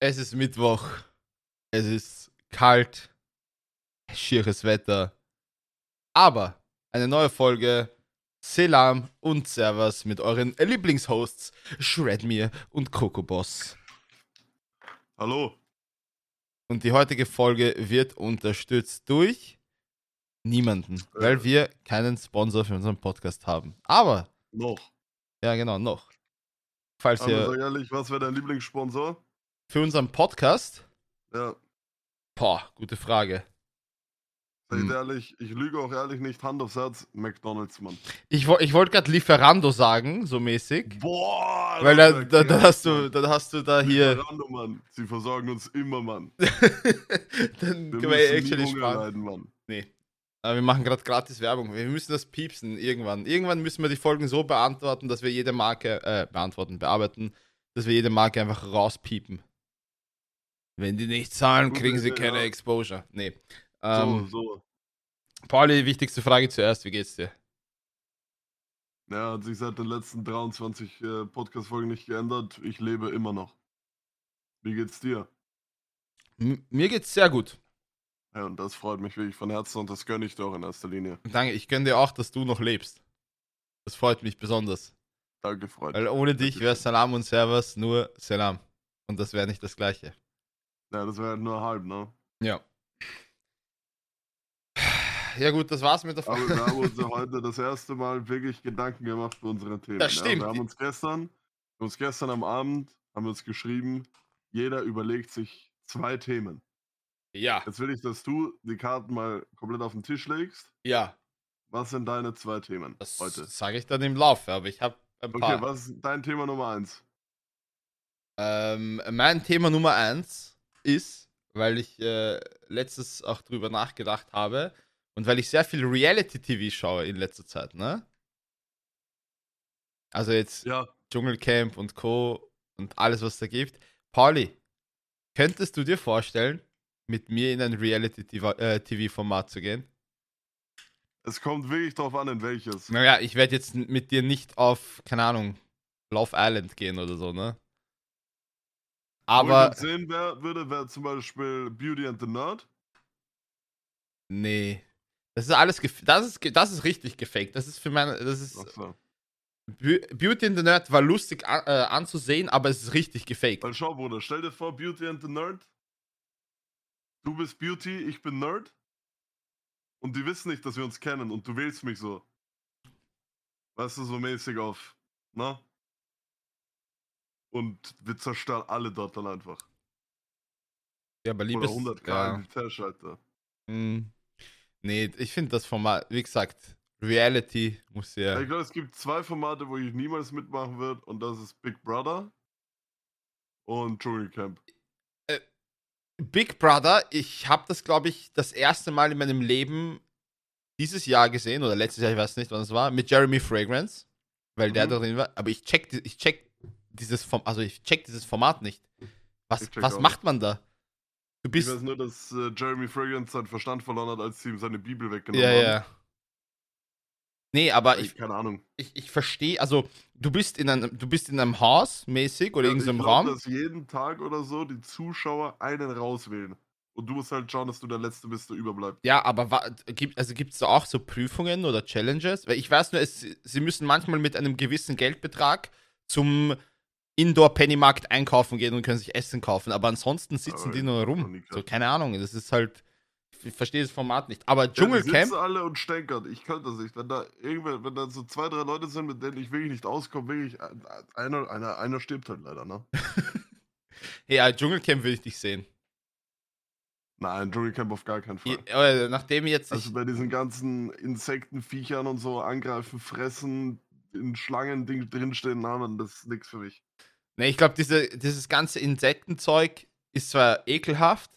Es ist Mittwoch. Es ist kalt. Schieres Wetter. Aber eine neue Folge Selam und Servus mit euren Lieblingshosts Shredmir und Coco Boss. Hallo. Und die heutige Folge wird unterstützt durch niemanden, Äh. weil wir keinen Sponsor für unseren Podcast haben. Aber, Noch. ja genau, noch. Falls Aber ihr sag ehrlich, was wäre dein Lieblingssponsor? Für unseren Podcast, Ja, boah, gute Frage. ich Hm. ehrlich, ich lüge auch ehrlich nicht, Hand aufs Herz, McDonalds, Mann. Ich, ich wollte gerade Lieferando sagen, so mäßig. Boah! Weil da, da, da hast du, da hast du da hier. Lieferando, Mann. Sie versorgen uns immer, Mann. Dann Wir können wir actually sparen. leiden, Mann. Nee. Aber wir machen gerade gratis Werbung. Wir müssen das piepsen irgendwann. Irgendwann müssen wir die Folgen so beantworten, dass wir jede Marke, äh, beantworten, bearbeiten, dass wir jede Marke einfach rauspiepen. Wenn die nicht zahlen, kriegen sie Idee, keine. Exposure. Nee. Ähm, so, so. Pauli, wichtigste Frage zuerst. Wie geht's dir? Ja, hat sich seit den letzten 23 äh, Podcast-Folgen nicht geändert. Ich lebe immer noch. Wie geht's dir? M mir geht's sehr gut. Ja, und das freut mich wirklich von Herzen und das gönne ich dir auch in erster Linie. Danke. Ich gönne dir auch, dass du noch lebst. Das freut mich besonders. Danke, Freund. Weil ohne dich wäre Salam und Servus nur Salam. Und das wäre nicht das gleiche. Ja, das wäre halt nur halb, ne? Ja. Ja gut, das war's mit der Aber Frage. wir haben uns ja heute das erste Mal wirklich Gedanken gemacht für unsere Themen. Das Ja, stimmt. wir haben uns gestern, uns gestern am Abend, haben wir uns geschrieben, jeder überlegt sich zwei Themen. Ja, Jetzt will ich, dass du die Karten mal komplett auf den Tisch legst. ja. Was sind deine zwei Themen Das heute? sage ich dann im Laufe, aber ich habe ein Okay, paar. was ist dein Thema Nummer eins? Ähm, mein Thema Nummer eins ist, weil ich äh, letztes auch drüber nachgedacht habe und weil ich sehr viel Reality-TV schaue in letzter Zeit, ne? Also jetzt Ja, Dschungelcamp und Co. und alles, was da gibt. Pauli, könntest du dir vorstellen, mit mir in ein Reality-TV-Format zu gehen? es kommt wirklich drauf an, in welches. Naja, ich werde jetzt mit dir nicht auf, keine Ahnung, Love Island gehen oder so, ne? Wo ich Aber, sehen wär, würde, wäre zum Beispiel Beauty and the Nerd. nee. Das ist alles, gef- das ist, das ist richtig gefaked. Das ist für meine, das ist. Be- Beauty in the Nerd war lustig an, äh, anzusehen, aber es ist richtig gefaked. Weil schau, Bruder, stell dir vor, Beauty and the Nerd. Du bist Beauty, ich bin Nerd. Und die wissen nicht, dass wir uns kennen und du wählst mich so. Weißt du, so mäßig auf, na? Und wir zerstören alle dort dann einfach. Ja, aber Oder liebes, 100k ja. im Tash, Alter. Hm. Nee, ich finde das Format, wie gesagt, Reality muss Ja. Ich glaube, es gibt zwei Formate, wo ich niemals mitmachen würde und das ist Big Brother und Dschungelcamp. Big Brother, ich habe das, glaube ich, das erste Mal in meinem Leben dieses Jahr gesehen, oder letztes Jahr, ich weiß nicht, wann es war, mit Jeremy Fragrance, weil der Mhm. da drin war. Aber ich check, ich check dieses Form, also ich check dieses Format nicht. Was, Ich was macht man da? Du Ich bist. weiß nur, dass äh, Jeremy Fragrance seinen Verstand verloren hat, als sie ihm seine Bibel weggenommen Ja, haben. ja. Nee, aber Ich, ich, keine Ahnung. ich, ich verstehe, also du bist in einem, du bist in einem Haus mäßig oder Ja, in so einem ich Raum. dass jeden Tag oder so die Zuschauer einen rauswählen. Und du musst halt schauen, dass du der Letzte bist, der überbleibt. Ja, aber gibt also da auch so Prüfungen oder Challenges? Weil ich weiß nur, es, sie müssen manchmal mit einem gewissen Geldbetrag zum Indoor-Pennymarkt einkaufen gehen und können sich Essen kaufen. Aber ansonsten sitzen Aber die nur rum. So, keine Ahnung. Das ist halt. Ich verstehe das Format nicht. Aber Ja, die Dschungelcamp. sitzen alle und stänkern. Ich könnte das nicht. Wenn da irgendwer, wenn da so zwei, drei Leute sind, mit denen ich wirklich nicht auskomme, wirklich, äh, einer, einer, einer stirbt halt leider, ne? ja, Dschungelcamp will ich dich sehen. Nein, Dschungelcamp auf gar keinen Fall. Ich, äh, nachdem jetzt. Also bei diesen ganzen Insekten, Viechern und so angreifen, fressen, in Schlangen drinstehen, Namen, das ist nichts für mich. Ne, ich glaube, diese, dieses ganze Insektenzeug ist zwar ekelhaft,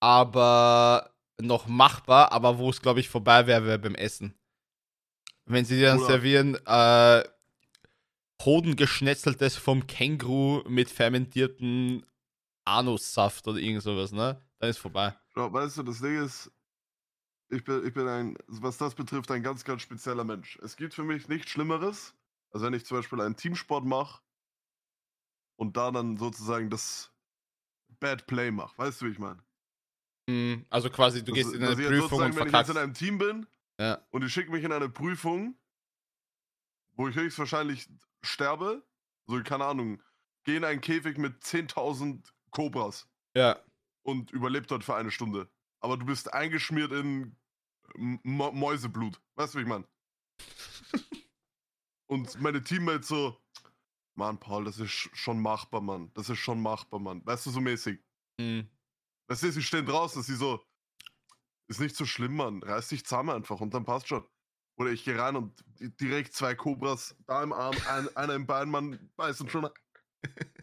aber noch machbar, aber wo es, glaube ich, vorbei wäre, wäre beim Essen. Wenn sie dir dann Oder- servieren, äh, Hodengeschnetzeltes vom Känguru mit fermentierten Anussaft oder irgend sowas, ne? Dann ist vorbei. Schau, weißt du, das Ding ist, ich bin, ich bin ein, was das betrifft, ein ganz, ganz spezieller Mensch. Es gibt für mich nichts Schlimmeres, als wenn ich zum Beispiel einen Teamsport mache und da dann sozusagen das Bad Play mache. Weißt du, wie ich meine? Mhm, Also quasi, du gehst in eine Prüfung und wenn ich jetzt verkackst. in einem Team bin Ja. und ich schicke mich in eine Prüfung, wo ich höchstwahrscheinlich sterbe, so keine Ahnung, gehe in einen Käfig mit 10.000 Cobras ja. und überlebt dort für eine Stunde. Aber du bist eingeschmiert in M Mäuseblut. Weißt du, wie ich meine? Und meine Teammates so, Mann, Paul, das ist sch- schon machbar, Mann. Das ist schon machbar, Mann. Weißt du, so mäßig. Mhm. Weißt du, sie stehen draußen, sie so, ist nicht so schlimm, Mann. Reiß dich zusammen einfach und dann passt schon. Oder ich gehe rein und di- direkt zwei Cobras da im Arm, ein, einer im Bein, Mann, beißen schon.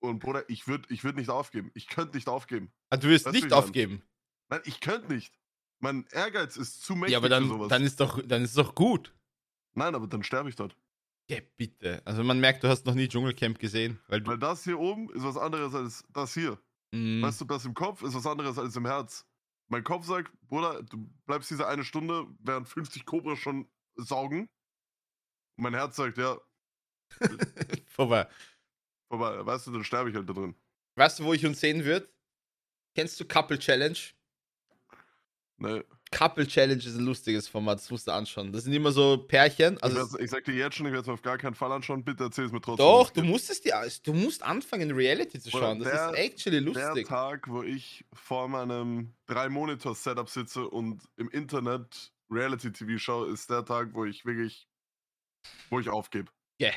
Und Bruder, ich würde ich würd nicht aufgeben. Ich könnte nicht aufgeben. Ah, Du wirst Weißt nicht aufgeben. Nein, ich könnte nicht. Mein Ehrgeiz ist zu mächtig Ja, aber für dann, sowas. dann, ist doch, dann ist doch gut. Nein, aber dann sterbe ich dort. Ja, bitte. Also man merkt, du hast noch nie Dschungelcamp gesehen, weil. Weil das hier oben ist was anderes als das hier. Mhm. Weißt du, das im Kopf ist was anderes als im Herz. Mein Kopf sagt, Bruder, du bleibst diese eine Stunde, während 50 Cobras schon saugen. Und mein Herz sagt, ja, Vorbei. vorbei. Weißt du, dann sterbe ich halt da drin. Weißt du, wo ich uns sehen würde? Kennst du Couple Challenge? Nee. Couple Challenge ist ein lustiges Format, das musst du anschauen. Das sind immer so Pärchen. Also ich, ich sag dir jetzt schon, ich werde es auf gar keinen Fall anschauen. Bitte erzähl es mir trotzdem. doch, du musst es dir, du musst anfangen, Reality zu schauen. Das der- ist actually Der lustig. Tag, wo ich vor meinem Drei-Monitor-Setup sitze und im Internet Reality-TV schaue, ist der Tag, wo ich wirklich, wo ich aufgebe. Yeah.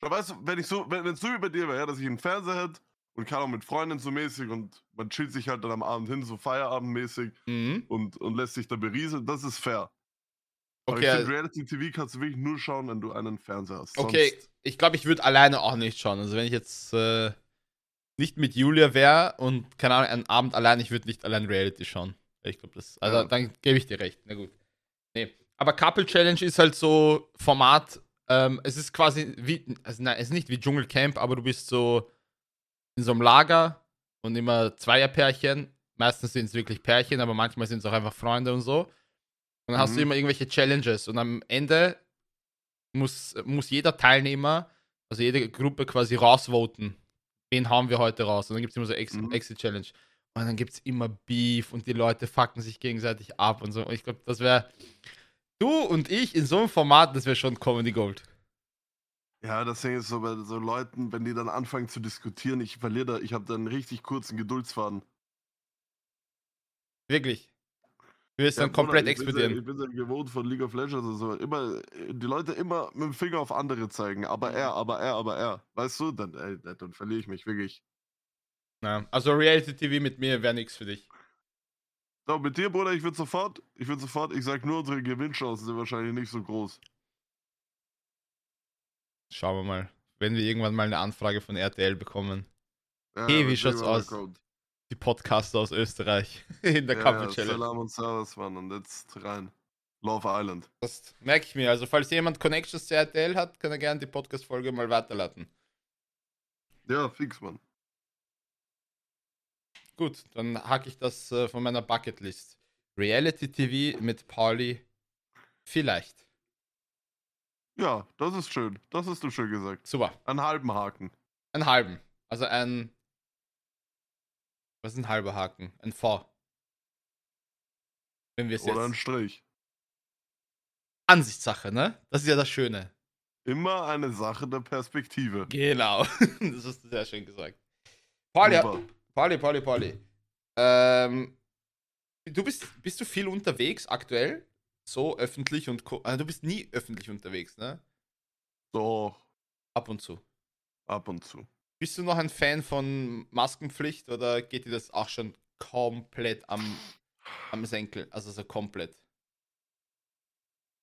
Aber weißt du, wenn ich so, wenn es so wie bei dir wäre, ja, dass ich einen Fernseher hätte und kann auch mit Freunden so mäßig und man chillt sich halt dann am Abend hin, so Feierabendmäßig Mhm. und, und lässt sich da berieseln, das ist fair. Aber Okay, ich also- finde, Reality-TV kannst du wirklich nur schauen, wenn du einen Fernseher hast. Okay, Sonst- ich glaube, ich würde alleine auch nicht schauen. Also wenn ich jetzt äh, nicht mit Julia wäre und keine Ahnung, einen Abend allein, ich würde nicht allein Reality schauen. Ich glaube, das. Also Ja. dann gebe ich dir recht. Na gut. Nee. Aber Couple Challenge ist halt so Format. Ähm, es ist quasi wie, also nein, es ist nicht wie Dschungelcamp, aber du bist so in so einem Lager und immer Zweierpärchen. Meistens sind es wirklich Pärchen, aber manchmal sind es auch einfach Freunde und so. Und dann hast du Mhm. immer irgendwelche Challenges und am Ende muss, muss jeder Teilnehmer, also jede Gruppe quasi rausvoten. Wen hauen wir heute raus? Und dann gibt es immer so Ex Mhm. Exit-Challenge. Und dann gibt es immer Beef und die Leute fucken sich gegenseitig ab und so. Und ich glaube, das wäre. Du und ich in so einem Format, das wäre schon Comedy Gold. Ja, das Ding ist so bei so Leuten, wenn die dann anfangen zu diskutieren, ich verliere da, ich habe da einen richtig kurzen Geduldsfaden. Wirklich. Du wirst Ja, dann komplett Bruder, ich explodieren. ich bin ja gewohnt von League of Legends und so. Immer, die Leute immer mit dem Finger auf andere zeigen. Aber er, aber er, aber er. Weißt du, dann, ey, dann verliere ich mich wirklich. Ja, also Reality TV mit mir wäre nichts für dich. So, mit dir, Bruder, ich würde sofort, ich würde sofort, ich sag nur, unsere Gewinnchancen sind wahrscheinlich nicht so groß. Schauen wir mal. Wenn wir irgendwann mal eine Anfrage von RTL bekommen. Ja, Hey, wie schaut's aus? kommt. Die Podcaster aus Österreich in der Ja, Couple ja, Challenge. Salam und Servus, Mann. Und jetzt rein. Love Island. Das merke ich mir. Also, falls jemand Connections zu RTL hat, kann er gerne die Podcast-Folge mal weiterleiten. Ja, fix, Mann. Gut, dann hacke ich das äh, von meiner Bucketlist. Reality TV mit Pauli. Vielleicht. Ja, das ist schön. Das hast du schön gesagt. Super. Einen halben Haken. Einen halben. Also ein. Was ist ein halber Haken? Ein V. Wenn wir es Oder ein jetzt. Strich. Ansichtssache, ne? Das ist ja das Schöne. Immer eine Sache der Perspektive. Genau. das hast du sehr schön gesagt. Pauli. Pauli, Pauli, Pauli. Ähm, du bist, bist du viel unterwegs aktuell? So öffentlich und also du bist nie öffentlich unterwegs, ne? Doch, Ab und zu. ab und zu. Bist du noch ein Fan von Maskenpflicht oder geht dir das auch schon komplett am, am Senkel? Also so komplett.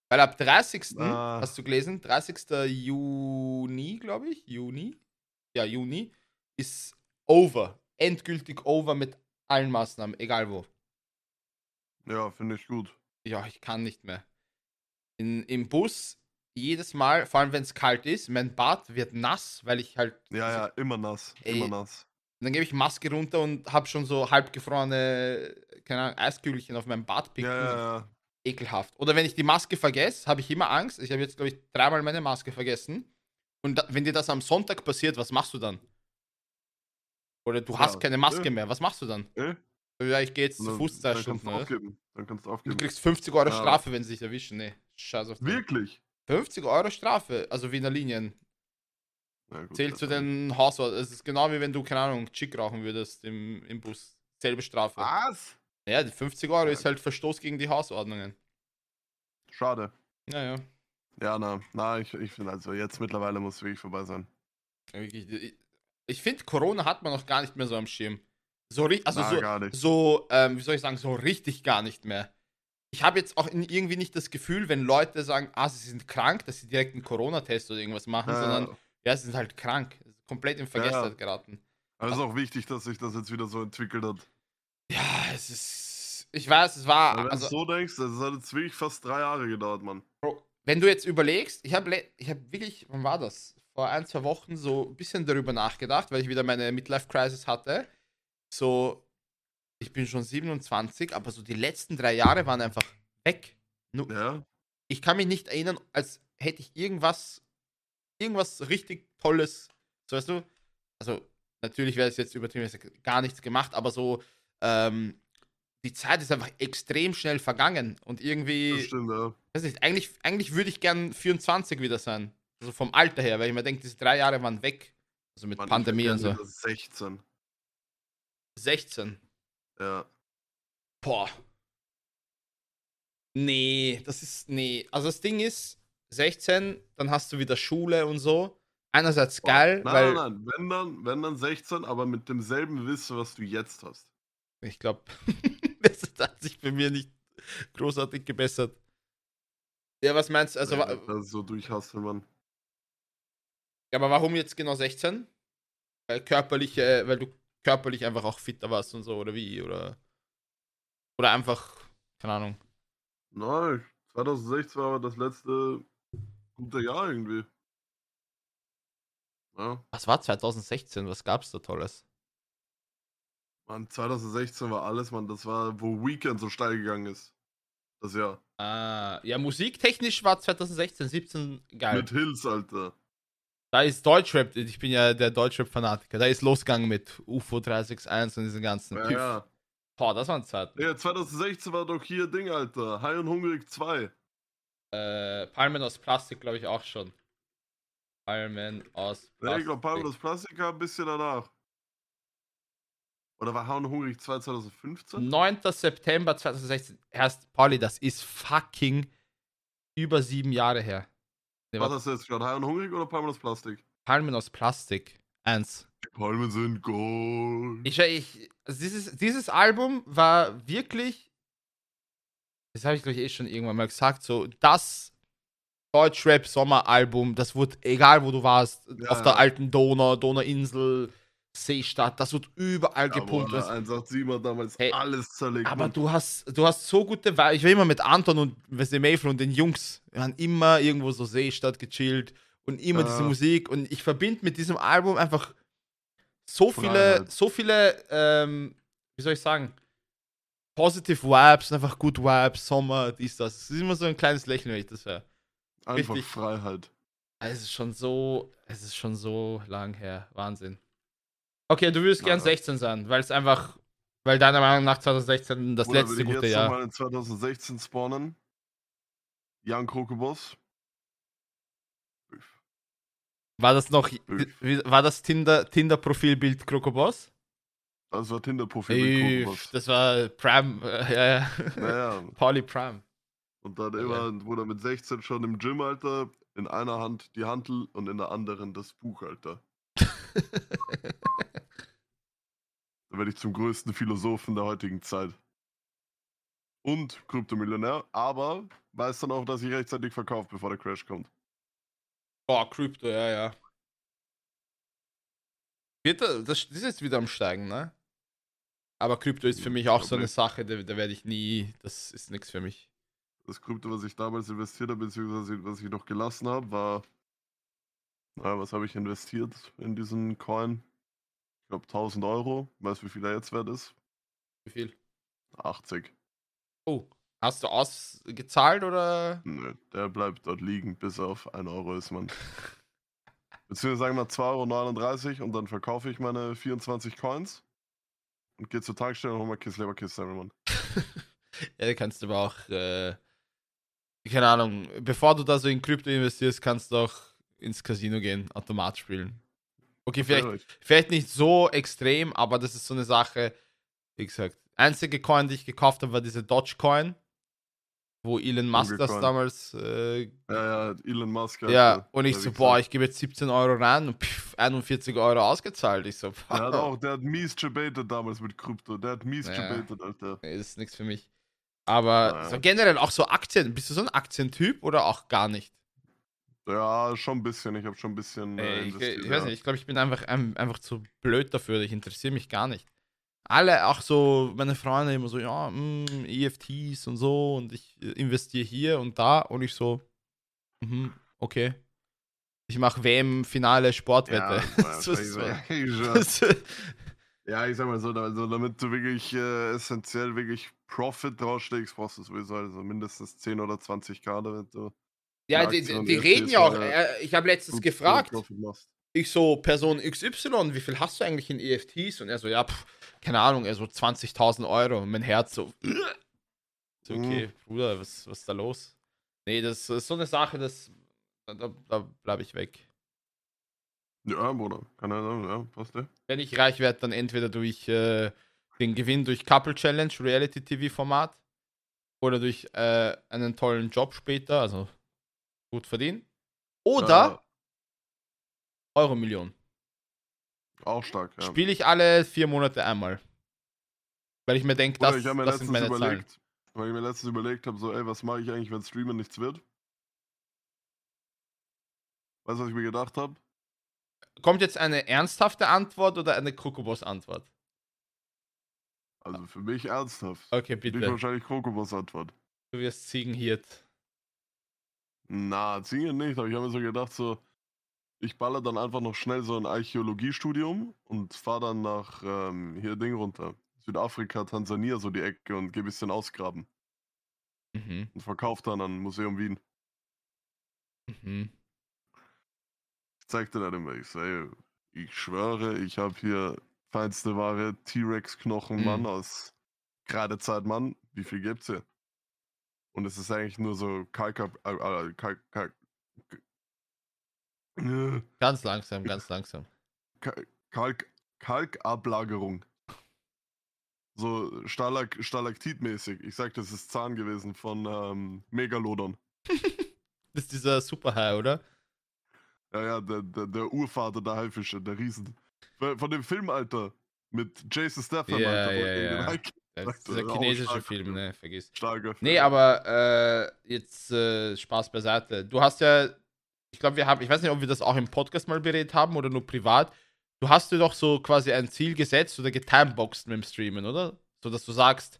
Weil ab 30. Ah. hast du gelesen, 30. Juni, glaube ich, Juni, ja, Juni, ist over. Endgültig over mit allen Maßnahmen, egal wo. Ja, finde ich gut. Ja, ich kann nicht mehr. In, Im Bus, jedes Mal, vor allem wenn es kalt ist, mein Bart wird nass, weil ich halt Ja, ja, immer nass. Ey, Immer nass. dann gebe ich Maske runter und habe schon so halbgefrorene, keine Ahnung, Eiskügelchen auf meinem Bart picken. Ja, ja, ja. Ekelhaft. Oder wenn ich die Maske vergesse, habe ich immer Angst. Ich habe jetzt, glaube ich, dreimal meine Maske vergessen. Und da, wenn dir das am Sonntag passiert, was machst du dann? Oder du hast keine Maske ja. mehr. Was machst du dann? Äh? Ja, ich gehe jetzt Und zu dann- Fuß zwei dann kannst du Oder? aufgeben. Dann kannst du Du aufgeben. kriegst 50 Euro Ja. Strafe, wenn sie dich erwischen. Nee, scheiß auf dich. Wirklich? 50 Euro Strafe, also Wiener Linien. Ja, gut, Zählt das zu den Hausort. Es ist genau wie wenn du, keine Ahnung, Chick rauchen würdest im, im Bus. Selbe Strafe. Was? Ja, die 50 Euro Ja. ist halt Verstoß gegen die Hausordnungen. Schade. Naja. Ja, na, na, ich, ich finde also jetzt mittlerweile muss es wirklich vorbei sein. Wirklich, Ich, ich finde, Corona hat man noch gar nicht mehr so am Schirm. So, also Na, so, so ähm, wie soll ich sagen, so richtig gar nicht mehr. Ich habe jetzt auch irgendwie nicht das Gefühl, wenn Leute sagen, ah, sie sind krank, dass sie direkt einen Corona-Test oder irgendwas machen, Ja, sondern ja, sie sind halt krank. Komplett in Vergessenheit geraten. aber es ist auch wichtig, dass sich das jetzt wieder so entwickelt hat. Ja, es ist. Ich weiß, es war. Wenn Also, du so denkst, das hat jetzt wirklich fast drei Jahre gedauert, Mann. Bro, wenn du jetzt überlegst, ich habe ich hab wirklich, wann war das? Vor ein, zwei Wochen so ein bisschen darüber nachgedacht, weil ich wieder meine Midlife-Crisis hatte. So, ich bin schon 27, aber so die letzten drei Jahre waren einfach weg. Nur, Ja, Ich kann mich nicht erinnern, als hätte ich irgendwas, irgendwas richtig Tolles, so weißt du? Also, natürlich wäre es jetzt übertrieben, gar nichts gemacht, aber so, ähm, die Zeit ist einfach extrem schnell vergangen und irgendwie das stimmt, ja. weiß nicht, eigentlich, eigentlich würde ich gern 24 wieder sein. Also vom Alter her, weil ich mir denke, diese drei Jahre waren weg. Also mit Mann, Pandemie und so. gerne wieder 16. 16. Ja. Boah. Nee, das ist. Nee. Also das Ding ist, 16, dann hast du wieder Schule und so. Einerseits geil, nein, weil. nein, nein. Wenn dann, wenn dann 16, aber mit demselben Wissen, was du jetzt hast. Ich glaube, das hat sich bei mir nicht großartig gebessert. Ja, was meinst du? Also, ja, das so durchhasseln, Mann. Ja, aber warum jetzt genau 16? Weil körperliche, weil du körperlich einfach auch fitter warst und so, oder wie? Oder, oder einfach, keine Ahnung. Nein, 2016 war aber das letzte gute Jahr irgendwie. Ja, Was war 2016? Was gab's da Tolles? Mann, 2016 war alles, Mann. Das war, wo Weekend so steil gegangen ist. Das Jahr. Ah, ja, musiktechnisch war 2016, 17 geil. Mit Hills, Alter. Da ist Deutschrap, ich bin ja der Deutschrap-Fanatiker. Da ist losgegangen mit UFO 361 und diesen ganzen Ja, ja. Boah, das waren Zeiten. Ja, 2016 war doch hier Ding, Alter. High und Hungrig 2. Äh, Palmen aus Plastik, glaube ich, auch schon. Palmen aus Ja, Plastik. ich glaube, Pablos Plastik kam ein bisschen danach. Oder war High und Hungrig 2 2015? 9. September 2016. Erst, Pauli, das ist fucking über sieben Jahre her. Nee, Was warte, hast du jetzt gerade? High und Hungrig oder Palmen Plastik? Palmen aus Plastik. Eins. Die Palmen sind gold. Ich, ich, also dieses, dieses Album war wirklich, das habe ich glaube ich eh schon irgendwann mal gesagt, so das Deutschrap-Sommeralbum, das wurde, egal wo du warst, Ja, auf der alten Donau, Donauinsel, Seestadt, das wird überall gepumpt. Aber weißt- 187 hat damals Hey, alles zerlegt. Aber du hast, du hast so gute Vibes. Ich war immer mit Anton und Wesley Mayfield und den Jungs. Wir haben immer irgendwo so Seestadt gechillt und immer diese Ja. Musik. Und ich verbinde mit diesem Album einfach so viele, Freiheit. so viele, ähm, wie soll ich sagen, positive Vibes, einfach gut Vibes, Sommer, dies, das. Es ist immer so ein kleines Lächeln, wenn ich das höre. Einfach richtig. Freiheit. Es ist schon so, es ist schon so lang her. Wahnsinn. Okay, du würdest gern Ja. 16 sein, weil es einfach, weil deiner Meinung nach 2016 das Oder letzte würde ich gute jetzt Jahr. nochmal in 2016 spawnen? Jan Krokobos. War das noch, wie- war das Tinder, Tinder-Profilbild Krokobos? Das war Tinder-Profil mit Krokobos. Das war Prime, äh, ja, ja. Naja, Pauli Prime. und dann immer, wurde er mit 16 schon im Gym, Alter. In einer Hand die Hantel und in der anderen das Buch, Alter. Da werde ich zum größten Philosophen der heutigen Zeit. Und Kryptomillionär, aber weiß dann auch, dass ich rechtzeitig verkaufe, bevor der Crash kommt. Boah, Krypto, ja, ja. Wird da, das, das ist jetzt wieder am Steigen, ne? Aber Krypto ist für mich auch so eine. Sache, da, da werde ich nie, das ist nichts für mich. Das Krypto, was ich damals investiert habe, beziehungsweise was ich noch gelassen habe, war. Na, was habe ich investiert in diesen Coin? Ich glaube 1000 Euro. Weißt du, wie viel er jetzt wert ist? Wie viel? 80. Oh, hast du ausgezahlt oder? Nö, der bleibt dort liegen, bis er auf 1 Euro ist, man. Beziehungsweise sagen wir 2,39 Euro und dann verkaufe ich meine 24 Coins und gehe zur Tankstelle und hole mal Kiss Leberkiss Mann. ja, da kannst du aber auch, äh, keine Ahnung, bevor du da so in Krypto investierst, kannst du auch ins Casino gehen, Automat spielen. Okay, vielleicht, vielleicht nicht so extrem, aber das ist so eine Sache, wie gesagt. Einzige Coin, die ich gekauft habe, war diese Dogecoin wo Elon Musk das damals. Äh, ja, ja, Elon Musk. Ja, und ich so, boah, ich gebe jetzt 17 Euro rein und pff, 41 Euro ausgezahlt. Ich so, Der hat auch, der hat mies gebetet damals mit Krypto. Der hat mies ja, gebetet, Alter. Nee, ist nichts für mich. Aber naja. so generell auch so Aktien. Bist du so ein Aktientyp oder auch gar nicht? Ja, schon ein bisschen. Ich habe schon ein bisschen. Äh, ich, ich, weiß nicht, ich glaube, ich bin einfach, einfach zu blöd dafür. Ich interessiere mich gar nicht alle, auch so meine Freunde immer so, ja, mh, mm, EFTs und so und ich äh, investiere hier und da und ich so, mh, okay. Ich mache WM-Finale Sportwette. Ja, ja, ich sag mal so, also damit du wirklich äh, essentiell wirklich Profit drausschlägst, brauchst du sowieso also mindestens 10 oder 20 K, damit du. Ja, die, die, die reden ja auch. Äh, ich habe letztens gefragt, ich so, Person XY, wie viel hast du eigentlich in EFTs? Und er so, ja, pff, keine Ahnung, er so 20.000 Euro. Und mein Herz so, so okay, mhm. Bruder, was, was ist da los? Nee, das ist so eine Sache, das, da, da bleibe ich weg. Ja, Bruder, keine Ahnung, ja, passt ja. Wenn ich reich werde, dann entweder durch äh, den Gewinn durch Couple Challenge, Reality TV Format, oder durch äh, einen tollen Job später, also gut verdienen. Oder ja. Euro-Million. Auch stark, ja. Spiele ich alle vier Monate einmal. Weil ich mir denke, das, das sind meine überlegt, Zahlen. Weil ich mir letztens überlegt habe, so, ey, was mache ich eigentlich, wenn Streamen nichts wird? Weißt du, was ich mir gedacht habe? Kommt jetzt eine ernsthafte Antwort oder eine Krokobos-Antwort? Also für mich ernsthaft. Okay, bitte. Für wahrscheinlich Krokobos-Antwort. Du wirst Ziegenhirt. Na, Ziegen nicht, aber ich habe mir so gedacht, so, ich baller dann einfach noch schnell so ein Archäologiestudium und fahre dann nach ähm, hier Ding runter. Südafrika, Tansania, so die Ecke und gehe ein bisschen ausgraben. Mhm. Und verkaufe dann an Museum Wien. Mhm. Ich zeigte dann immer, ich sage, ich schwöre, ich habe hier feinste Ware, T-Rex-Knochen, Mann, mhm. aus gerade Zeit, Mann. Wie viel gibt's hier? Und es ist eigentlich nur so Kalk, äh, äh, Kalk, Kalk, Ganz langsam, ganz langsam. Kalk, Kalkablagerung. So Stalag, Stalaktitmäßig. Ich sag, das ist Zahn gewesen von ähm, Megalodon. das ist dieser Superhai, oder? Ja, ja, der, der, der Urvater der Haifische, der Riesen. Von dem Film, Alter. Mit Jason Statham, ja, Alter. Ja. Ist dieser chinesische Film, ne? Vergiss. Starker Film. Nee, aber äh, jetzt äh, Spaß beiseite. Du hast ja ich glaube, wir haben, ich weiß nicht, ob wir das auch im Podcast mal beredet haben oder nur privat. Du hast dir doch so quasi ein Ziel gesetzt oder getimeboxed mit dem Streamen, oder? So dass du sagst,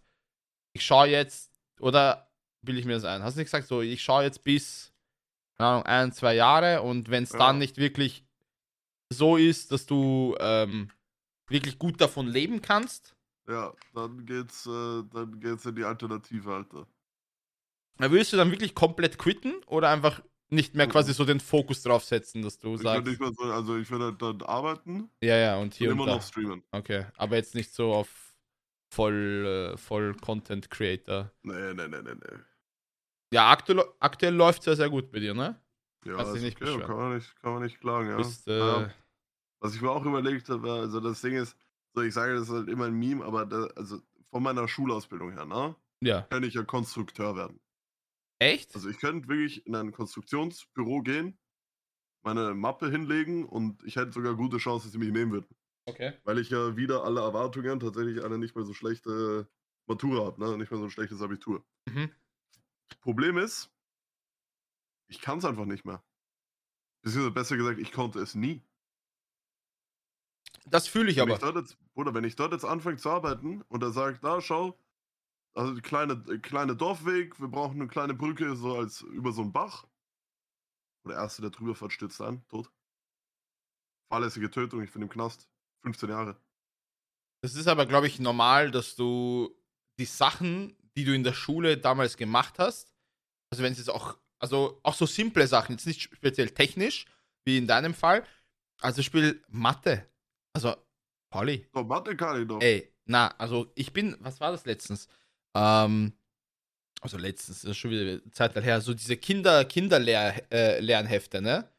ich schaue jetzt, oder will ich mir das ein? Hast du nicht gesagt, so, ich schaue jetzt bis, keine Ahnung, ein, zwei Jahre und wenn es ja. dann nicht wirklich so ist, dass du ähm, wirklich gut davon leben kannst. Ja, dann geht's, äh, dann geht's in die Alternative, Alter. Willst du dann wirklich komplett quitten oder einfach nicht mehr quasi so den Fokus drauf setzen, dass du ich sagst. So, also ich würde halt dann arbeiten. Ja, ja, und hier und, immer noch streamen. Okay, aber jetzt nicht so auf voll, äh, voll Content Creator. Nee, nee, nee, nee, nee. Ja, aktuell, aktuell läuft es ja sehr gut bei dir, ne? Ja, Kannst nicht okay, kann, man nicht, kann man nicht klagen, ja. Bist, äh, ja. Was ich mir auch überlegt habe, also das Ding ist, so ich sage, das ist halt immer ein Meme, aber da, also von meiner Schulausbildung her, ne? Ja. Kann ich ja Konstrukteur werden. Echt? Also ich könnte wirklich in ein Konstruktionsbüro gehen, meine Mappe hinlegen und ich hätte sogar gute Chance, dass sie mich nehmen würden. Okay. Weil ich ja wieder alle Erwartungen tatsächlich eine nicht mehr so schlechte Matura habe, ne? nicht mehr so ein schlechtes Abitur. Mhm. Problem ist, ich kann es einfach nicht mehr. Beziehungsweise besser gesagt, ich konnte es nie. Das fühle ich wenn aber. Ich jetzt, oder wenn ich dort jetzt anfange zu arbeiten und er sagt, da schau, also kleine, äh, kleine Dorfweg, wir brauchen eine kleine Brücke, so als über so einen Bach. Und der Erste, der drüber fährt, stürzt ein, tot. Fahrlässige Tötung, ich bin im Knast. 15 Jahre. Das ist aber, glaube ich, normal, dass du die Sachen, die du in der Schule damals gemacht hast, also wenn es jetzt auch, also auch so simple Sachen, jetzt nicht speziell technisch, wie in deinem Fall, Also ich spiele Mathe. Also, Pauli. Doch, Mathe kann ich doch. Ey, na, also ich bin, was war das letztens? Ähm, also letztens, das ist schon wieder eine Zeit her, so diese Kinder, Kinderlernhefte, ne?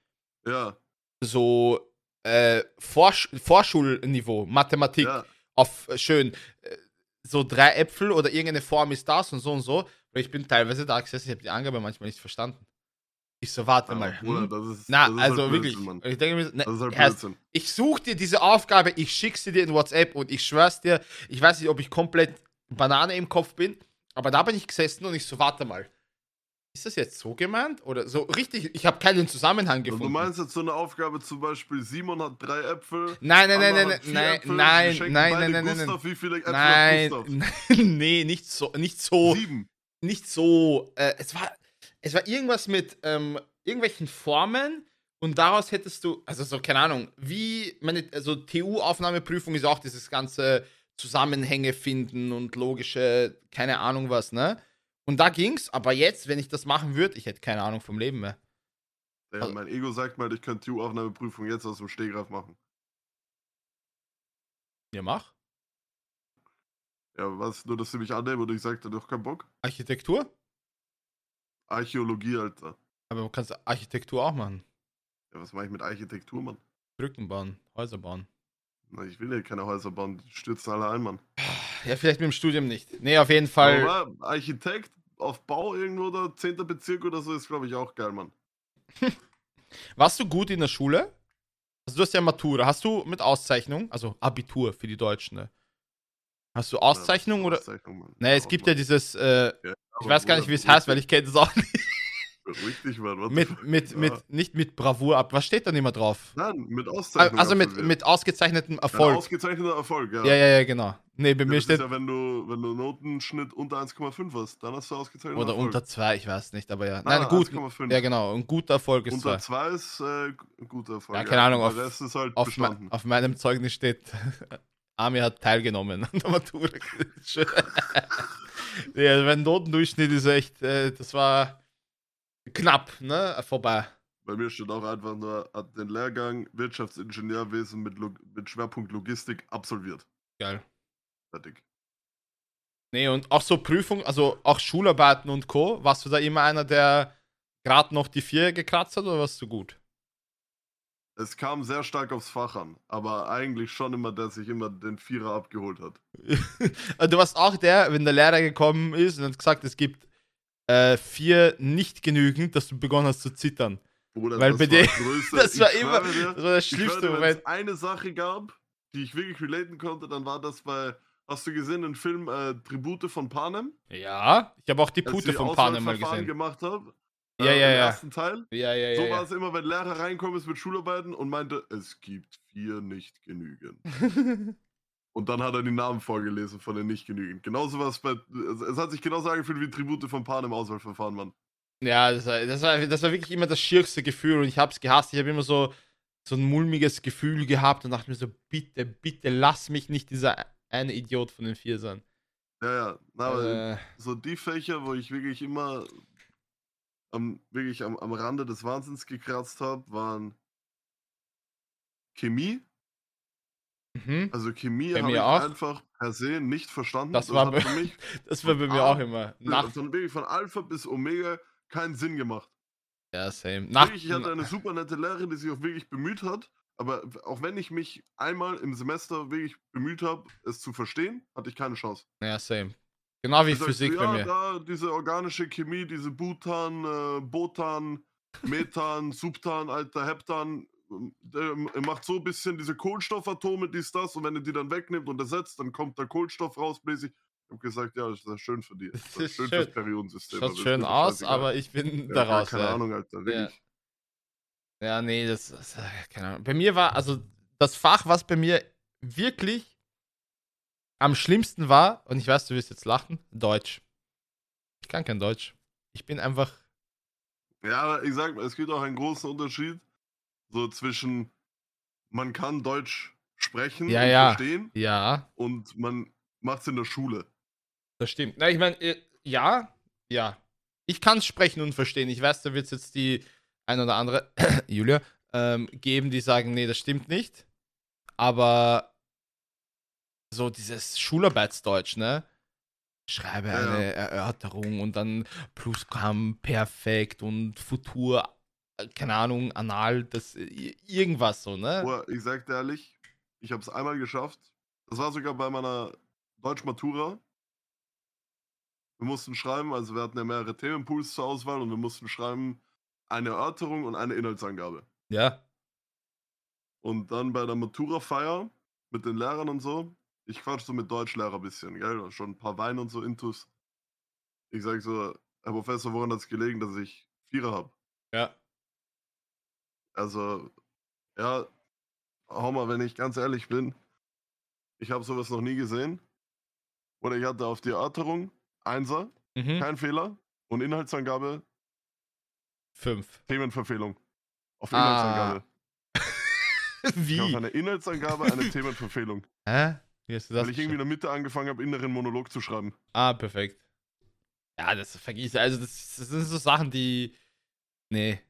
Ja, So äh, Vorsch Vorschulniveau, Mathematik ja. auf äh, schön, äh, so drei Äpfel oder irgendeine Form ist das und so und so. Weil ich bin teilweise da gesessen, ich habe die Angabe manchmal nicht verstanden. Ich so, warte Aber, mal. Bruder, Hm? das ist, Na, das ist also halt wirklich. Blödsinn, Mann. Ich denke mir, ne, Das ist halt Blödsinn. ich suche dir diese Aufgabe, ich schicke sie dir in WhatsApp und ich schwör's dir, ich weiß nicht, ob ich komplett Banane im Kopf bin, aber da bin ich gesessen und ich so, warte mal. Ist das jetzt so gemeint? Oder so richtig, ich habe keinen Zusammenhang Und gefunden. du meinst jetzt so eine Aufgabe zum Beispiel, Simon hat drei Äpfel. nein, nein, nein, nein, nein, Äpfel, nein, nein, nein, nein, nein, nein, Gustav, wie viele Äpfel nein, hat Gustav? nein, nee, nicht so, nicht so, Sieben. nicht so. Äh, es war, es war irgendwas mit ähm, irgendwelchen Formen und daraus hättest du, also so keine Ahnung, wie meine, also TU-Aufnahmeprüfung ist auch dieses ganze Zusammenhänge finden und logische, keine Ahnung was, ne? Und da ging's, aber jetzt, wenn ich das machen würde, ich hätte keine Ahnung vom Leben mehr. Ja, Also- mein Ego sagt mal, ich könnte TU-Aufnahmeprüfung jetzt aus dem Stehgreif machen. Ja, mach. Ja, was? Nur, dass sie mich annehmen und ich sagte, doch keinen Bock? Architektur? Archäologie, Alter. Aber du kannst Architektur auch machen. Ja, was mache ich mit Architektur, Mann? Brücken bauen, Häuser bauen. Na, ich will ja keine Häuser bauen, die stürzen alle ein, Mann. Ja, vielleicht mit dem Studium nicht. Nee, auf jeden Fall. Aber Architekt auf Bau irgendwo oder 10. Bezirk oder so ist, glaube ich, auch geil, Mann. Warst du gut in der Schule? Also du hast ja Matura. Hast du mit Auszeichnung, also Abitur für die Deutschen, ne? Hast du Auszeichnung Ja, oder? Auszeichnung, Mann. Ne, es gibt ja dieses, äh, ich weiß gar nicht, wie es heißt, weil ich kenne das auch nicht. Richtig, Mann. what the Mit, mit, Ja. mit, nicht mit Bravour ab. Was steht da immer drauf? Nein, mit Auszeichnung. Also mit, mit ausgezeichnetem Erfolg. ausgezeichneter Erfolg, ja. Ja, ja, ja, genau. Nee, bei Ja, mir das steht. ist ja, wenn du, wenn du Notenschnitt unter 1,5 hast, dann hast du ausgezeichnet. Oder unter zwei, ich weiß nicht, aber ja. Nein, Nein, gut. 1,5. Ja, genau. Ein guter Erfolg ist Unter zwei. 2 ist äh, ein guter Erfolg. Ja, keine Ahnung, auf- halt Auf, me auf meinem Zeugnis steht, Ami hat teilgenommen an der Matura. Ja, mein Notendurchschnitt ist echt, äh, das war knapp, ne? Vorbei. Bei mir steht auch einfach nur, hat den Lehrgang Wirtschaftsingenieurwesen mit, Log mit Schwerpunkt Logistik absolviert. Geil. Fertig. Nee, und auch so Prüfung, also auch Schularbeiten und Co. Warst du da immer einer, der gerade noch die Vier gekratzt hat oder warst du gut? Es kam sehr stark aufs Fach an, aber eigentlich schon immer, der sich immer den Vierer abgeholt hat. Du warst auch der, wenn der Lehrer gekommen ist und hat gesagt, es gibt äh, vier nicht genügend, dass du begonnen hast zu zittern. Bruder, Weil das bei war dir- das. Das ich war immer, dir, das war Ich schlimmste schwöre, wenn Moment. es eine Sache gab, die ich wirklich relaten konnte, dann war das bei, hast du gesehen, den Film äh, Tribute von Panem? Ja, ich habe auch die Pute ich von Panem mal gesehen. gemacht habe. Ja, äh, ja, Im ja. ersten Teil. Ja, ja, ja. so ja. war es immer, wenn Lehrer reinkommen ist mit Schularbeiten und meinte, es gibt vier nicht genügend. Und dann hat er die Namen vorgelesen von den nicht genügend. Genauso war es bei, es, es hat sich genauso angefühlt wie Tribute von Panem Auswahlverfahren, Mann. Ja, das war, das, war, das war wirklich immer das schierste Gefühl und ich hab's gehasst. Ich habe immer so, so ein mulmiges Gefühl gehabt und dachte mir so, bitte, bitte lass mich nicht dieser eine Idiot von den vier sein. Ja, ja. Na, aber äh, so die Fächer, wo ich wirklich immer am, wirklich am, am Rande des Wahnsinns gekratzt habe, waren Chemie. mhm. Also Chemie habe ich auch. einfach per se nicht verstanden. Das war hat bei- für mich Das war bei mir auch immer. nach, wirklich von Alpha bis Omega keinen Sinn gemacht. ja, same. Nach, ich hatte eine super nette Lehrerin, die sich auch wirklich bemüht hat. Aber auch wenn ich mich einmal im Semester wirklich bemüht habe, es zu verstehen, hatte ich keine Chance. ja, same. Genau wie sagst, Physik ja, bei mir. da diese organische Chemie, diese Butan, äh, Botan, Methan, Subtan, Alter, Heptan, der macht so ein bisschen diese Kohlenstoffatome, dies, das, und wenn er die dann wegnimmt und ersetzt, dann kommt der Kohlenstoff raus, bläsig. Ich hab gesagt, ja, das ist ja schön für dich. Das Das ist schön schön. fürs Periodensystem. Schaut ist schön aus, aber ich bin ja, da gar raus. Keine ja. Ahnung, Alter, wirklich. Ja, nee, das, das äh, keine Ahnung. Bei mir war, also das Fach, was bei mir wirklich am schlimmsten war, und ich weiß, du wirst jetzt lachen, Deutsch. Ich kann kein Deutsch. Ich bin einfach, Ja, aber ich sag mal, es gibt auch einen großen Unterschied so zwischen man kann Deutsch sprechen Ja, und ja. verstehen ja, und man macht's in der Schule. das stimmt. Na, ich meine, äh, ja, ja. Ich kann sprechen und verstehen. Ich weiß, da wird jetzt die ein oder andere, Julia, äh, ähm, geben, die sagen, nee, das stimmt nicht. Aber so dieses Schularbeitsdeutsch, ne? Schreibe Ja, eine Erörterung und dann Plusquamperfekt und Futur, keine Ahnung, Anal, das irgendwas so, ne? Boah, ich sag dir ehrlich, ich habe es einmal geschafft. Das war sogar bei meiner Deutsch-Matura. Wir mussten schreiben, also wir hatten ja mehrere Themenpools zur Auswahl und wir mussten schreiben eine Erörterung und eine Inhaltsangabe. Ja. Und dann bei der Matura-Feier mit den Lehrern und so, ich quatsch so mit Deutschlehrer ein bisschen, gell? Schon ein paar Wein und so intus. Ich sag so, Herr Professor, woran hat es gelegen, dass ich Vierer hab? Ja. Also, ja, hau mal, wenn ich ganz ehrlich bin, ich habe sowas noch nie gesehen. Oder ich hatte auf die Erörterung Einser, Mhm. kein Fehler. Und Inhaltsangabe, Fünf. Themenverfehlung. Auf Ah, Inhaltsangabe. Ich Wie? habe eine Inhaltsangabe, eine Themenverfehlung. Hä? Wie hast du das? weil ich irgendwie in der Mitte angefangen habe, inneren Monolog zu schreiben. Ah, perfekt. Ja, das vergiss. Also, das, das sind so Sachen, die. Nee.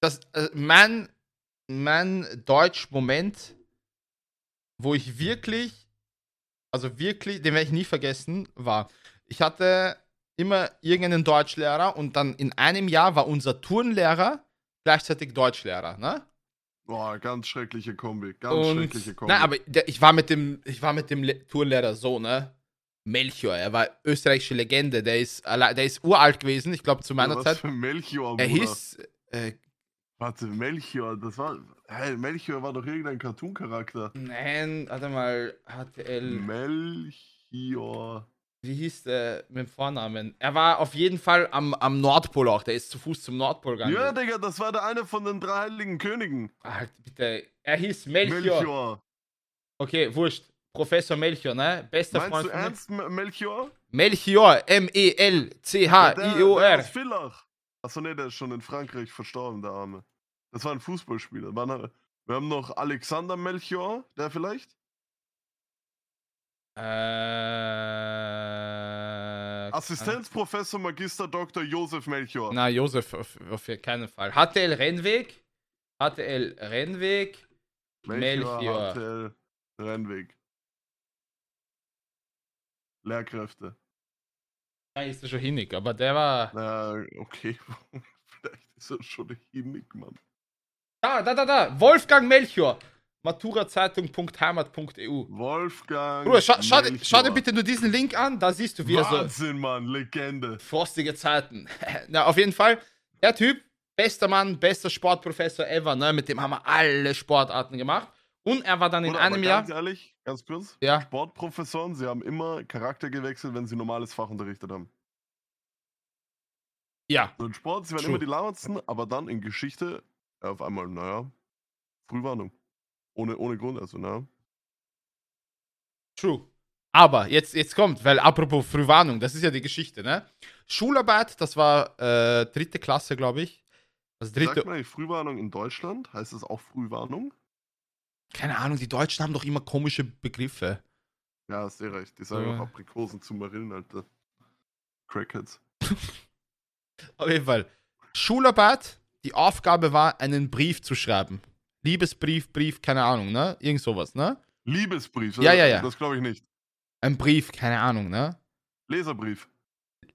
Das, äh, mein, mein Deutsch-Moment, wo ich wirklich, also wirklich, den werde ich nie vergessen, war, ich hatte immer irgendeinen Deutschlehrer und dann in einem Jahr war unser Turnlehrer gleichzeitig Deutschlehrer, ne? Boah, ganz schreckliche Kombi. Ganz Und, schreckliche Kombi. nein, aber der, ich war mit dem, ich war mit dem Le Turnlehrer so, ne? Melchior, er war österreichische Legende, der ist, der ist uralt gewesen, ich glaube zu meiner was Zeit. für Melchior, Er Bruder. hieß, äh, Warte, Melchior, das war. Hey, Melchior war doch irgendein Cartoon-Charakter. nein, warte mal, HTL, Melchior. Wie hieß der mit dem Vornamen? Er war auf jeden Fall am, am Nordpol auch, der ist zu Fuß zum Nordpol gegangen. Ja, Digga, das war der eine von den drei heiligen Königen. Halt, bitte, er hieß Melchior. Melchior. Okay, wurscht. Professor Melchior, ne? Bester Meinst Freund du ernst, Melchior? Melchior, M-E-L-C-H-I-O-R. aus Villach. Achso, ne, der ist schon in Frankreich verstorben, der Arme. Das war ein Fußballspieler. Wir haben noch Alexander Melchior, der vielleicht? Äh, Assistenzprofessor Magister Dr. Josef Melchior. Na, Josef, auf, auf keinen Fall. HTL Rennweg. HTL Rennweg. Melchior. HTL, Rennweg. Lehrkräfte. Da ist er schon hinnig, aber der war. Na, okay. Vielleicht ist er schon Hinnig, Mann. Da, da, da, da. Wolfgang Melchior. Maturazeitung.heimat.eu. Wolfgang. Bruder, scha schau, schau dir bitte nur diesen Link an, da siehst du, wie er so. Wahnsinn, Mann, Legende. Frostige Zeiten. Na, auf jeden Fall, der Typ, bester Mann, bester Sportprofessor ever, ne? Mit dem haben wir alle Sportarten gemacht. Und er war dann in Bruder, aber einem ganz Jahr. ehrlich, ganz kurz. Ja. Sportprofessoren, sie haben immer Charakter gewechselt, wenn sie normales Fach unterrichtet haben. Ja. So in Sport, sie waren True. immer die lauerndsten, aber dann in Geschichte auf einmal, naja, Frühwarnung. Ohne, ohne Grund, also, naja. True. Aber jetzt, jetzt kommt, weil apropos Frühwarnung, das ist ja die Geschichte, ne? Schularbeit, das war äh, dritte Klasse, glaube ich. Also dritte. Sagt man eigentlich Frühwarnung in Deutschland? Heißt es auch Frühwarnung? Keine Ahnung, die Deutschen haben doch immer komische Begriffe. Ja, hast du recht. Die sagen Ja. auch Aprikosen zu Marillen, Alter. Crackheads. Auf jeden Fall. Schularbeit, die Aufgabe war, einen Brief zu schreiben. Liebesbrief, Brief, keine Ahnung, ne? Irgend sowas, ne? Liebesbrief. Ja, ja, ja. Das glaube ich nicht. Ein Brief, keine Ahnung, ne? Leserbrief.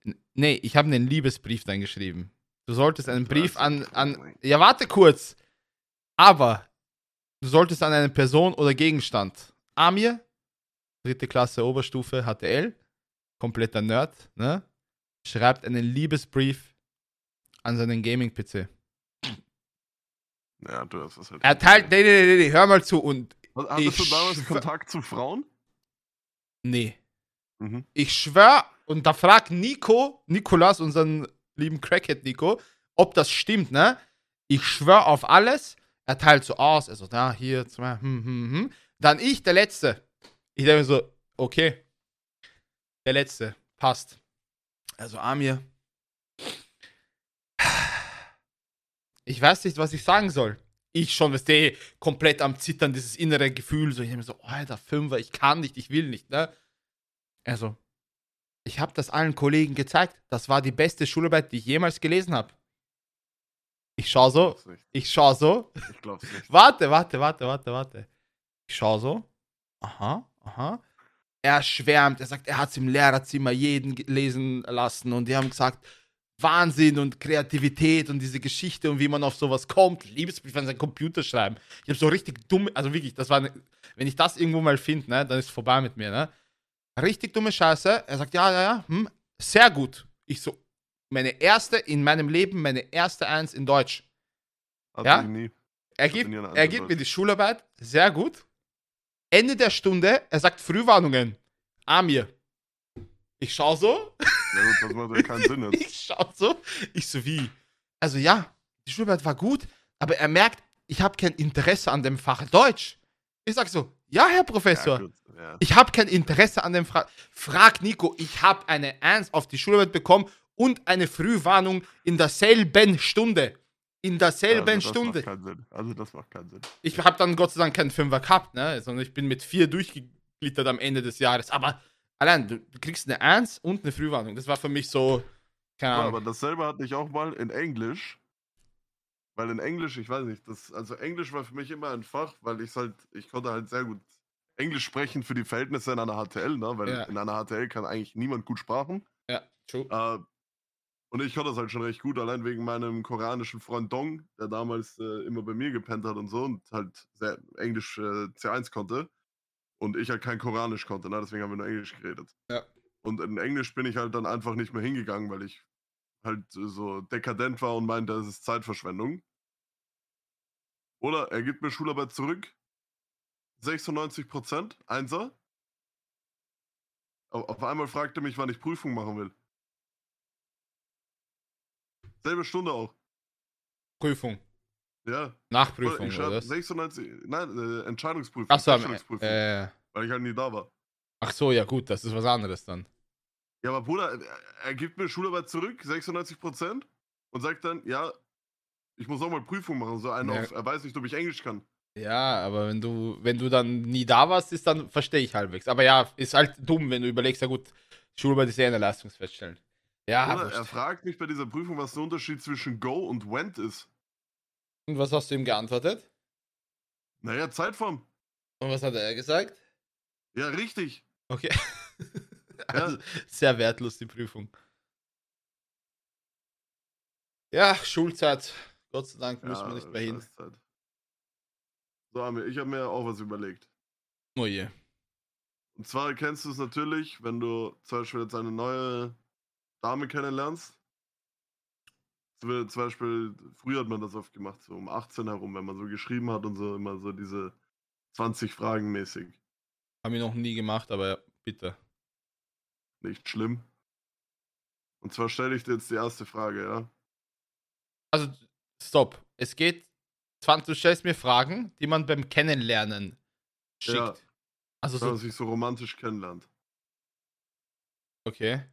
N- Nee, ich habe einen Liebesbrief dann geschrieben. Du solltest einen Brief an, cool, an. Ja, warte kurz. Aber du solltest an eine Person oder Gegenstand. Amir, dritte Klasse Oberstufe, HTL, kompletter Nerd, ne? Schreibt einen Liebesbrief an seinen Gaming-PC. Ja, du hast das halt. Er teilt. Nee, nee, nee, nee, hör mal zu und. Was- Hattest du damals Kontakt zu Frauen? Nee. Mhm. Ich schwör, und da fragt Nico, Nikolas, unseren lieben Crackhead Nico, ob das stimmt, ne? Ich schwör auf alles. Er teilt so aus, also da, hier, zwei, hm, hm, hm. Dann ich, der Letzte. Ich denke mir so, okay. Der Letzte, passt. Also Amir. Ich weiß nicht, was ich sagen soll. Ich schon, weißt du, komplett am Zittern, dieses innere Gefühl, so, ich denke mir so, Alter, Fünfer, ich kann nicht, ich will nicht, ne? Also, ich habe das allen Kollegen gezeigt. Das war die beste Schularbeit, die ich jemals gelesen habe. Ich schau so, nicht. ich schau so. Ich glaub's nicht. Warte, warte, warte, warte, warte. Ich schau so. Aha, aha. Er schwärmt, er sagt, er hat es im Lehrerzimmer jeden lesen lassen und die haben gesagt, Wahnsinn und Kreativität und diese Geschichte und wie man auf sowas kommt. Liebesbrief an seinen Computer schreiben. Ich habe so richtig dumm, also wirklich, das war, eine, wenn ich das irgendwo mal finde, ne, dann ist vorbei mit mir, ne? Richtig dumme Scheiße. Er sagt, ja, ja, ja, hm, sehr gut. Ich so, meine erste in meinem Leben, meine erste Eins in Deutsch. Hatte Ja? nie. Er gibt, er gibt mir die Schularbeit, sehr gut. Ende der Stunde, er sagt Frühwarnungen. Amir. Ich schau so, Ja gut, das macht ja keinen Sinn jetzt. ich schau so, ich so wie. Also ja, die Schularbeit war gut, aber er merkt, ich habe kein Interesse an dem Fach Deutsch. Ich sag so, ja, Herr Professor, Ja, gut, ja. ich habe kein Interesse an dem Fach. Frag Nico, ich habe eine Eins auf die Schularbeit bekommen und eine Frühwarnung in derselben Stunde. In derselben also, das Stunde. Macht keinen Sinn. Also das macht keinen Sinn. Ich habe dann Gott sei Dank keinen Fünfer gehabt, ne? Sondern ich bin mit vier durchgeglittert am Ende des Jahres. Aber allein, du, du kriegst eine Eins und eine Frühwarnung. Das war für mich so. Keine Ja, Ahnung. aber dasselbe hatte ich auch mal in Englisch. Weil in Englisch, ich weiß nicht, das, also Englisch war für mich immer ein Fach, weil ich halt, ich konnte halt sehr gut Englisch sprechen für die Verhältnisse in einer HTL, ne? Weil Ja. in einer HTL kann eigentlich niemand gut Sprachen. ja, true. Äh, und ich konnte das halt schon recht gut, allein wegen meinem koreanischen Freund Dong, der damals äh, immer bei mir gepennt hat und so und halt sehr Englisch äh, C1 konnte. Und ich halt kein Koreanisch konnte, ne? deswegen haben wir nur Englisch geredet. Ja. Und in Englisch bin ich halt dann einfach nicht mehr hingegangen, weil ich halt so dekadent war und meinte, es ist Zeitverschwendung. Oder er gibt mir Schularbeit zurück. 96%, Einser. Au- Auf einmal fragt er mich, wann ich Prüfung machen will. Selbe Stunde auch. Prüfung. Ja. Nachprüfung, ich oder schreibe was? 96, nein, äh, Entscheidungsprüfung. Achso, am- Feststellungsprüfung, äh, weil ich halt nie da war. ach so, ja gut, das ist was anderes dann. Ja, aber Bruder, er, er gibt mir Schularbeit zurück, 96%, und sagt dann, ja, ich muss auch mal Prüfung machen. So einen Ja. auf, er weiß nicht, ob ich Englisch kann. Ja, aber wenn du, wenn du dann nie da warst, ist dann verstehe ich halbwegs. Aber ja, ist halt dumm, wenn du überlegst, ja gut, Schularbeit ist eher eine Leistungsfeststellen. Ja, Oder er fragt mich bei dieser Prüfung, was der Unterschied zwischen Go und Went ist. Und was hast du ihm geantwortet? Naja, Zeitform. Und was hat er gesagt? Ja, richtig. Okay. also, sehr wertlos die Prüfung. Ja, Schulzeit. Gott sei Dank muss man nicht mehr hin. So, Amir, ich habe mir auch was überlegt. Oh je. Und zwar kennst du es natürlich, wenn du zum Beispiel jetzt eine neue Dame kennenlernst. Zum Beispiel, früher hat man das oft gemacht, so um 18 herum, wenn man so geschrieben hat und so immer so diese 20 Fragen mäßig. Haben wir noch nie gemacht, aber bitte. Nicht schlimm. Und zwar stelle ich dir jetzt die erste Frage, ja? Also, stopp. Es geht. 20, du stellst mir Fragen, die man beim Kennenlernen schickt. Ja. Also Wenn man so. sich so romantisch kennenlernt. Okay.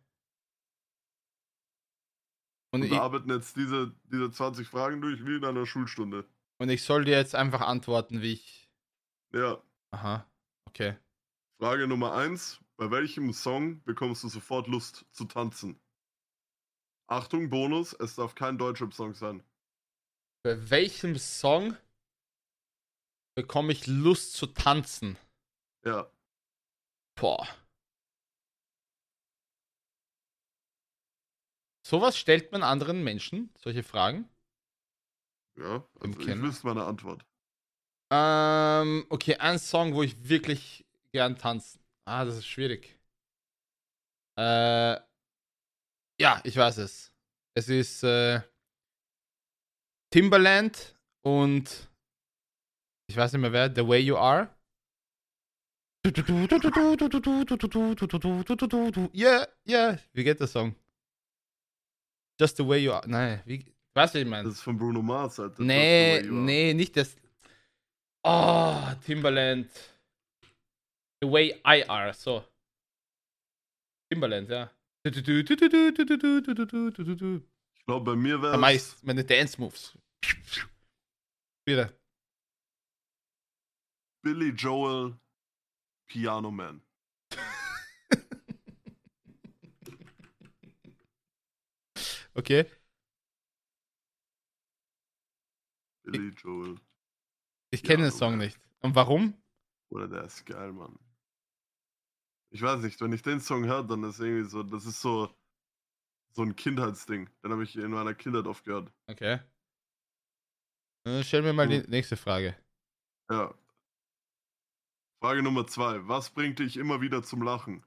Und wir arbeiten jetzt diese, diese 20 Fragen durch wie in einer Schulstunde. und ich soll dir jetzt einfach antworten, wie ich. Ja. Aha. Okay. Frage Nummer 1. Bei welchem Song bekommst du sofort Lust zu tanzen? Achtung, Bonus, es darf kein Deutschrap-Song sein. Bei welchem Song bekomme ich Lust zu tanzen? Ja. Boah. Sowas stellt man anderen Menschen, solche Fragen? Ja, also ich wüsste meine Antwort. Ähm, okay, ein Song, wo ich wirklich gern tanze. Ah, das ist schwierig. Äh, ja, ich weiß es. Es ist äh, Timberland und ich weiß nicht mehr wer, The Way You Are. Yeah, yeah. Wie geht der Song? Just the way you are. Nein, wie. Weißt du, was ich meine? Das ist von Bruno Mars, Alter. Nee, nee, nicht das. Oh, Timberland. The way I are, so. Timberland, ja. Ich glaube, bei mir wäre Meist meine Dance Moves. Wieder. Billy Joel Piano Man. Okay. Billy Joel. Ich kenne Ja, den Song nicht. Und warum? Oder der ist geil, Mann. Ich weiß nicht, wenn ich den Song höre, dann ist irgendwie so, das ist so, so ein Kindheitsding. Den habe ich in meiner Kindheit oft gehört. Okay. Dann stell mir mal die nächste Frage. Ja. Frage Nummer zwei. Was bringt dich immer wieder zum Lachen?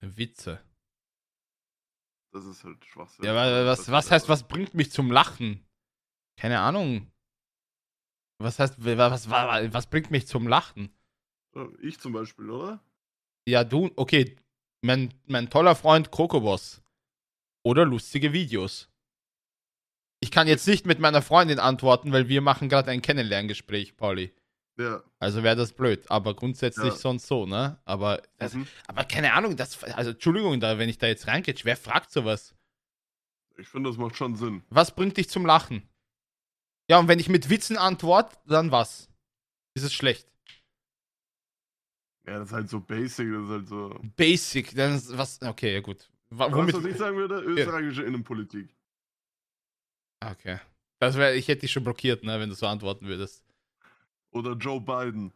Witze. Das ist halt Schwachsinn. Ja, wa- was, was heißt, was bringt mich zum Lachen? Keine Ahnung. Was heißt, wa- was, was, was bringt mich zum Lachen? Ich zum Beispiel, oder? Ja, du, okay, mein, mein toller Freund Kokobos. Oder lustige Videos. Ich kann jetzt nicht mit meiner Freundin antworten, weil wir machen gerade ein Kennenlerngespräch, Pauli. Ja. Also wäre das blöd, aber grundsätzlich Ja. sonst so, ne? Aber, das, Mhm. aber keine Ahnung, das, also Entschuldigung, da, wenn ich da jetzt reingehe, wer fragt sowas? Ich finde, das macht schon Sinn. Was bringt dich zum Lachen? Ja, und wenn ich mit Witzen antworte, dann was? Ist es schlecht? Ja, das ist halt so basic, das ist halt so. Basic, dann ist was, okay, ja gut. Weißt Womit, du, was ich sagen würde? Österreichische Innenpolitik. okay. Das wär, ich hätte dich schon blockiert, ne, wenn du so antworten würdest. Oder Joe Biden.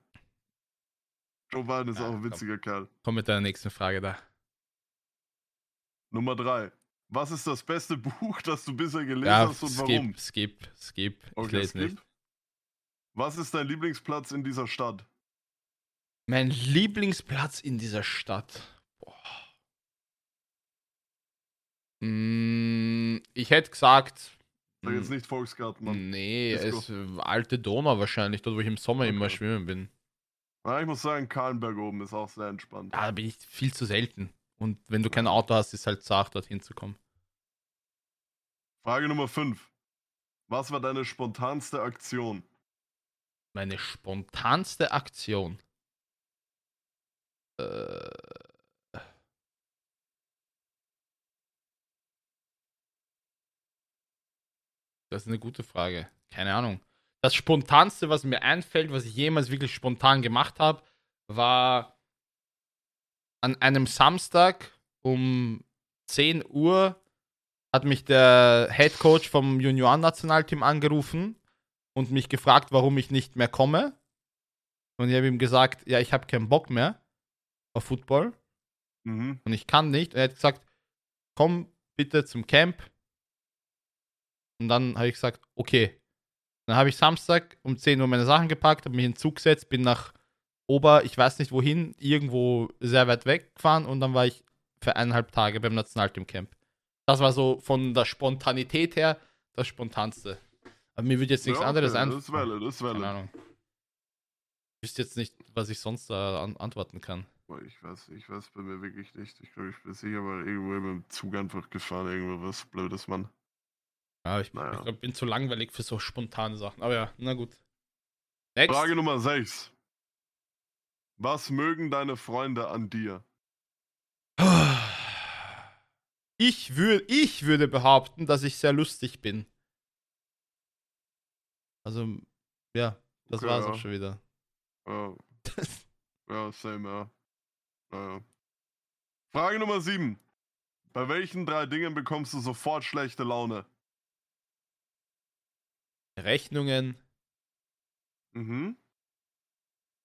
Joe Biden ist Ja, auch ein komm. witziger Kerl. Komm mit deiner nächsten Frage da. Nummer drei. Was ist das beste Buch, das du bisher gelesen Ja, hast und warum? skip, skip, skip. Ich Okay, lese skip. nicht. Was ist dein Lieblingsplatz in dieser Stadt? Mein Lieblingsplatz in dieser Stadt. Boah. Mm, ich hätte gesagt. Sag jetzt mm, nicht Volksgarten. Nee, es alte Donau wahrscheinlich, dort wo ich im Sommer immer Okay. schwimmen bin. Ja, ich muss sagen, Kahlenberg oben ist auch sehr entspannt. Ja, da bin ich viel zu selten. Und wenn du kein Auto hast, ist halt zart, dorthin zu kommen. Frage Nummer 5. Was war deine spontanste Aktion? Meine spontanste Aktion. Äh. Das ist eine gute Frage. Keine Ahnung. Das spontanste, was mir einfällt, was ich jemals wirklich spontan gemacht habe, war an einem Samstag um 10 Uhr hat mich der Head Coach vom Junioren-Nationalteam angerufen und mich gefragt, warum ich nicht mehr komme. Und ich habe ihm gesagt, ja, ich habe keinen Bock mehr auf Football Mhm. und ich kann nicht. Und er hat gesagt, komm bitte zum Camp. Und dann habe ich gesagt, okay. Dann habe ich Samstag um 10 Uhr meine Sachen gepackt, habe mich in den Zug gesetzt, bin nach Ober, ich weiß nicht wohin, irgendwo sehr weit weg gefahren und dann war ich für eineinhalb Tage beim Nationalteam-Camp. Das war so von der Spontanität her das Spontanste. Aber mir würde jetzt nichts Ja, anderes okay, ein. Das valid, das ist Keine. Ahnung. Ich wüsste jetzt nicht, was ich sonst da an antworten kann. Ich weiß, ich weiß bei mir wirklich nicht. Ich glaube, ich bin sicher mal irgendwo mit dem Zug einfach gefahren, irgendwo was Blödes, Mann. Ja, ich, Naja. ich glaub, bin zu langweilig für so spontane Sachen. Aber ja, na gut. Next. Frage Nummer 6. Was mögen deine Freunde an dir? Ich, würd, ich würde behaupten, dass ich sehr lustig bin. Also, ja, das Okay, war's ja. auch schon wieder. Ja, ja same, ja. ja. ja. Frage Nummer 7. Bei welchen drei Dingen bekommst du sofort schlechte Laune? Rechnungen, Mhm.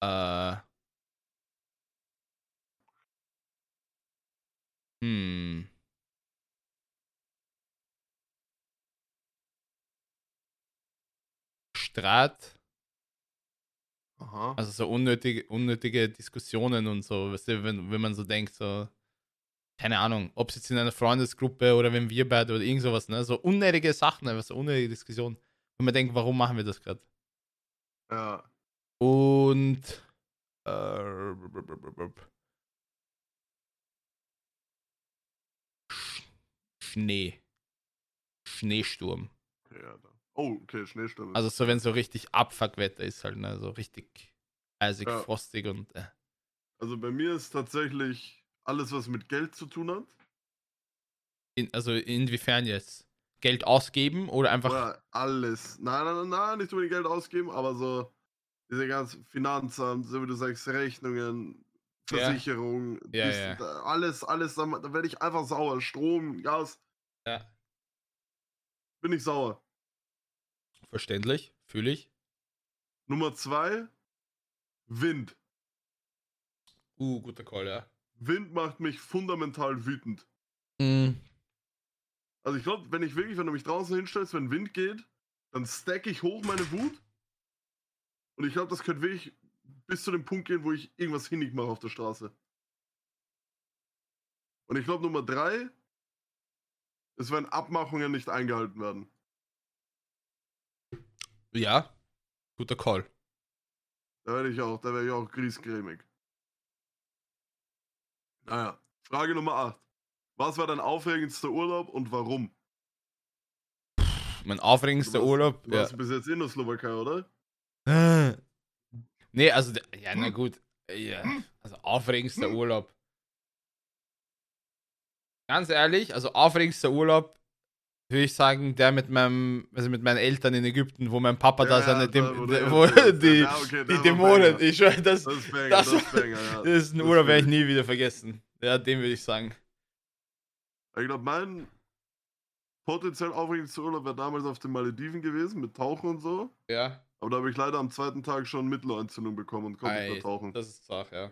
äh. Hm. Streit, Aha. also so unnötige, unnötige Diskussionen und so, weißt du, wenn, wenn man so denkt, so, keine Ahnung, ob es jetzt in einer Freundesgruppe oder wenn wir beide oder irgend sowas, ne, so unnötige Sachen, einfach so unnötige Diskussionen, wenn man denkt, warum machen wir das gerade? Ja. Und äh, Sch- Schnee. Schneesturm. Ja. Oh, okay, Schneesturm. Also so wenn so richtig Abfuckwetter ist halt, ne? So richtig eisig, Ja. frostig und äh. also bei mir ist tatsächlich alles, was mit Geld zu tun hat. in, also inwiefern jetzt? Geld ausgeben oder einfach. Oder alles. Nein, nein, nein, nein, nicht unbedingt Geld ausgeben, aber so diese ganzen Finanzamt, so wie du sagst, Rechnungen, Ja. Versicherung, Ja, dies, ja. da- alles, alles, da, da werde ich einfach sauer. Strom, Gas. Ja. bin ich sauer. Verständlich, fühle ich. Nummer zwei, Wind. Uh, guter Call, ja. Wind macht mich fundamental wütend. Mm, Also ich glaube, wenn ich wirklich, wenn du mich draußen hinstellst, wenn Wind geht, dann stack ich hoch meine Wut. Und ich glaube, das könnte wirklich bis zu dem Punkt gehen, wo ich irgendwas hinnig mache auf der Straße. Und ich glaube, Nummer drei ist, wenn Abmachungen nicht eingehalten werden. ja, guter Call. Da werde ich auch, da werde ich auch griesgrämig. Naja, Frage Nummer 8. Was war dein aufregendster Urlaub und warum? Mein aufregendster warst- Urlaub. Du Ja. warst bis jetzt in der Slowakei, oder? Äh. Nee, also, ja, na gut. Ja, also aufregendster Urlaub. Ganz ehrlich, also aufregendster Urlaub würde ich sagen, der mit meinem, also mit meinen Eltern in Ägypten, wo mein Papa da Ja, seine, da, Dem, wo erzählst. die, Ja, okay, Dämonen, Banger. ich schwöre, das, Das ist Das- das, ja. ein Urlaub, werde ich nie wieder vergessen. Ja, den würde ich sagen. Ich glaube, mein potenziell aufregendster Urlaub wäre damals auf den Malediven gewesen, mit Tauchen und so. Ja, Aber da habe ich leider am zweiten Tag schon Mittelohrentzündung bekommen und konnte nicht Ei, mehr tauchen. das ist Sache, ja.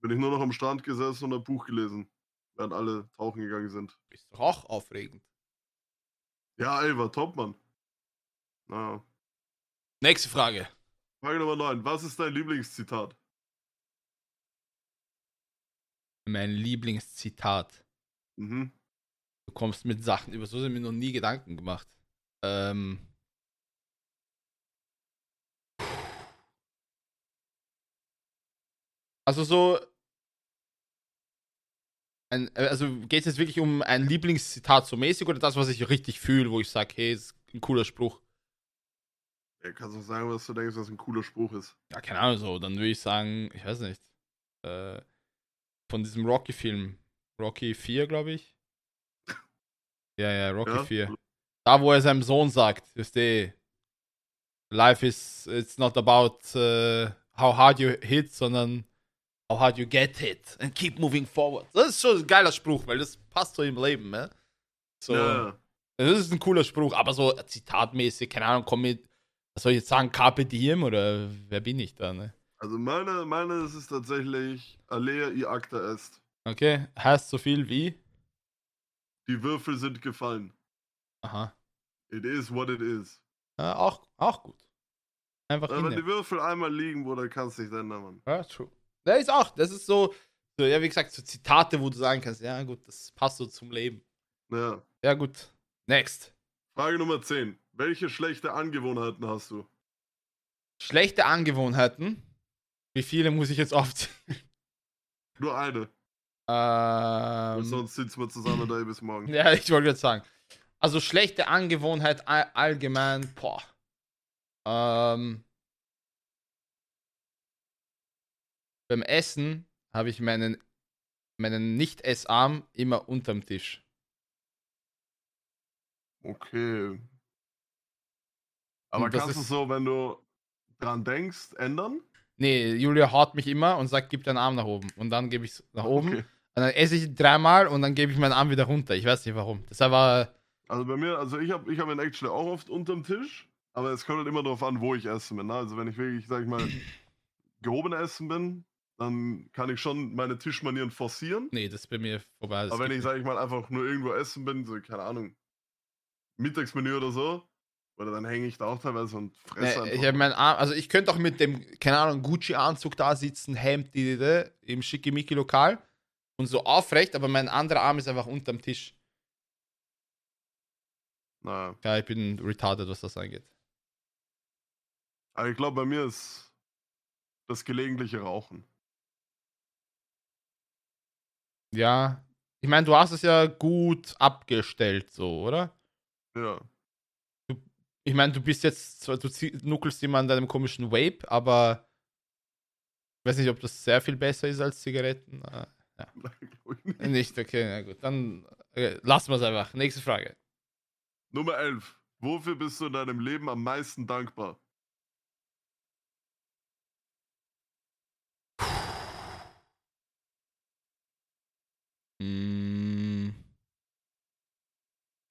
Bin ich nur noch am Strand gesessen und ein Buch gelesen, während alle tauchen gegangen sind. Ist doch auch aufregend. Ja, ey, war top, Mann. Naja. Nächste Frage. Frage Nummer 9. Was ist dein Lieblingszitat? Mein Lieblingszitat. Mhm. Du kommst mit Sachen, über so sind mir noch nie Gedanken gemacht. Ähm. Also so. Ein, also geht es jetzt wirklich um ein Lieblingszitat so mäßig oder das, was ich richtig fühle, wo ich sage, hey, ist ein cooler Spruch. Ja, kannst du sagen, was du denkst, was ein cooler Spruch ist. Ja, keine Ahnung so. Dann würde ich sagen, ich weiß nicht. Äh, von diesem Rocky-Film. Rocky 4, glaube ich. Ja, ja, Rocky Ja? 4. Da, wo er seinem Sohn sagt, ist die Life is it's not about äh, how hard you hit, sondern how hard you get hit and keep moving forward. Das ist schon ein geiler Spruch, weil das passt so im Leben, ne? So, Ja. das ist ein cooler Spruch, aber so zitatmäßig, keine Ahnung, komm mit, was soll ich jetzt sagen, Carpe Diem oder wer bin ich da, ne? Also meine, meine ist es tatsächlich Alea i acta est. Okay, heißt so viel wie? Die Würfel sind gefallen. Aha. It is what it is. Ja, auch, auch gut. Einfach wenn die Würfel einmal liegen, Bruder, kannst du nicht ändern, Mann. Ja, true. Das ist auch, das ist so, so, ja, wie gesagt, so Zitate, wo du sagen kannst, ja, gut, das passt so zum Leben. Ja. Ja, gut. Next. Frage Nummer 10. Welche schlechte Angewohnheiten hast du? Schlechte Angewohnheiten. Wie viele muss ich jetzt aufziehen? Nur eine. Ähm, Sonst sitzen wir zusammen da bis morgen. ja, ich wollte jetzt sagen. Also schlechte Angewohnheit all, allgemein, boah. Ähm, beim Essen habe ich meinen, meinen Nicht-Essarm immer unterm Tisch. Okay. Aber kannst du so, wenn du dran denkst, ändern? Nee, Julia haut mich immer und sagt, gib deinen Arm nach oben. Und dann gebe ich es nach oben. Okay. Und dann esse ich dreimal und dann gebe ich meinen Arm wieder runter. Ich weiß nicht warum. Deshalb war. Also bei mir, also ich habe ich hab ihn actually auch oft unterm Tisch, aber es kommt halt immer darauf an, wo ich essen bin. Ne? Also wenn ich wirklich, sag ich mal, gehoben essen bin, dann kann ich schon meine Tischmanieren forcieren. Nee, das ist bei mir vorbei. Das aber wenn ich, sag ich mal, einfach nur irgendwo essen bin, so, keine Ahnung, Mittagsmenü oder so, oder dann hänge ich da auch teilweise und fresse Nee, einfach. ich habe meinen Arm, also ich könnte auch mit dem, keine Ahnung, Gucci-Anzug da sitzen, Hemd, die, die, die, im Schickimicki-Lokal und so aufrecht, aber mein anderer Arm ist einfach unterm Tisch. naja. Ja, ich bin retarded, was das angeht. Aber ich glaube, bei mir ist das gelegentliche Rauchen. Ja, ich meine, du hast es ja gut abgestellt, so, oder? Ja. Ich meine, du bist jetzt, du nuckelst immer an deinem komischen Vape, aber ich weiß nicht, ob das sehr viel besser ist als Zigaretten. Ich nicht. Nicht, okay, na gut. Dann äh, lassen wir es einfach. Nächste Frage. Nummer 11. Wofür bist du in deinem Leben am meisten dankbar? Mm.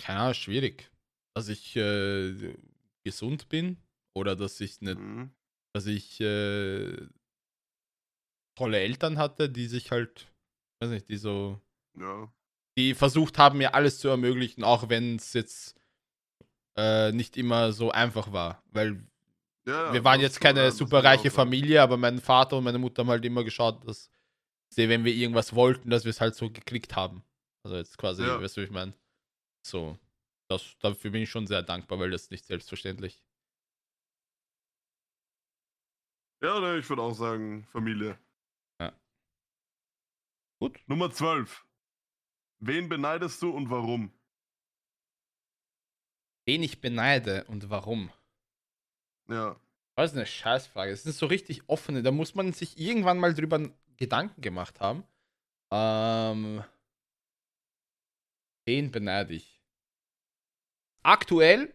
Keine Ahnung, schwierig. dass ich äh, gesund bin oder dass ich nicht, Mhm. dass ich äh, tolle Eltern hatte, die sich halt, weiß nicht, die so, Ja. die versucht haben, mir alles zu ermöglichen, auch wenn es jetzt äh, nicht immer so einfach war. Weil ja wir waren jetzt keine ja, das super muss ich auch reiche sagen. Familie, aber mein Vater und meine Mutter haben halt immer geschaut, dass sie, wenn wir irgendwas wollten, dass wir es halt so geklickt haben. Also jetzt quasi, Ja. weißt du, wie ich meine? So. Das, dafür bin ich schon sehr dankbar, weil das ist nicht selbstverständlich. Ja, ne, ich würde auch sagen, Familie. Gut. Nummer 12. Wen beneidest du und warum? Wen ich beneide und warum? Ja. Das ist eine Scheißfrage. Das sind so richtig offene. Da muss man sich irgendwann mal drüber Gedanken gemacht haben. Ähm, wen beneide ich? Aktuell,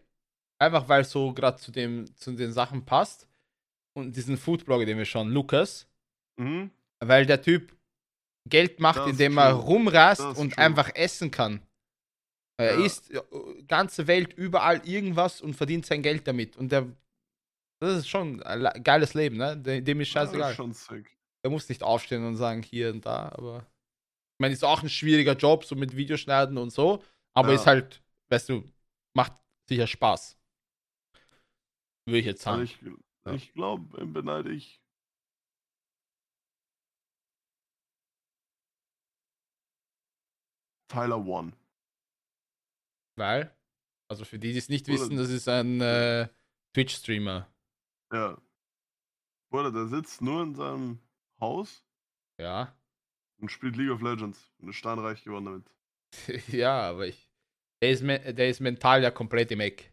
einfach weil es so gerade zu, dem- zu den Sachen passt. Und diesen Foodblogger, den wir schauen, Lukas. Mhm. Weil der Typ Geld macht, ist indem er true. ist und true. einfach essen kann. Er Ja. isst äh, ganze Welt überall irgendwas und verdient sein Geld damit. Und der, das ist schon ein geiles Leben, ne? De- Dem ist Ja, scheißegal. ist schon sick. Er muss nicht aufstehen und sagen hier und da, aber ich meine, ist auch ein schwieriger Job, so mit Videoschneiden und so, aber Ja. ist halt, weißt du, macht sicher Spaß. Würde ich jetzt Also sagen. ich, Ja. ich glaube, beneide ich. Tyler One. Weil, also für die, die es nicht Oder- wissen, das ist ein äh, Twitch-Streamer. Ja. Oder der sitzt nur in seinem Haus Ja. und spielt League of Legends und ist steinreich geworden damit. ja, aber ich. Der ist, der ist mental ja komplett im Eck.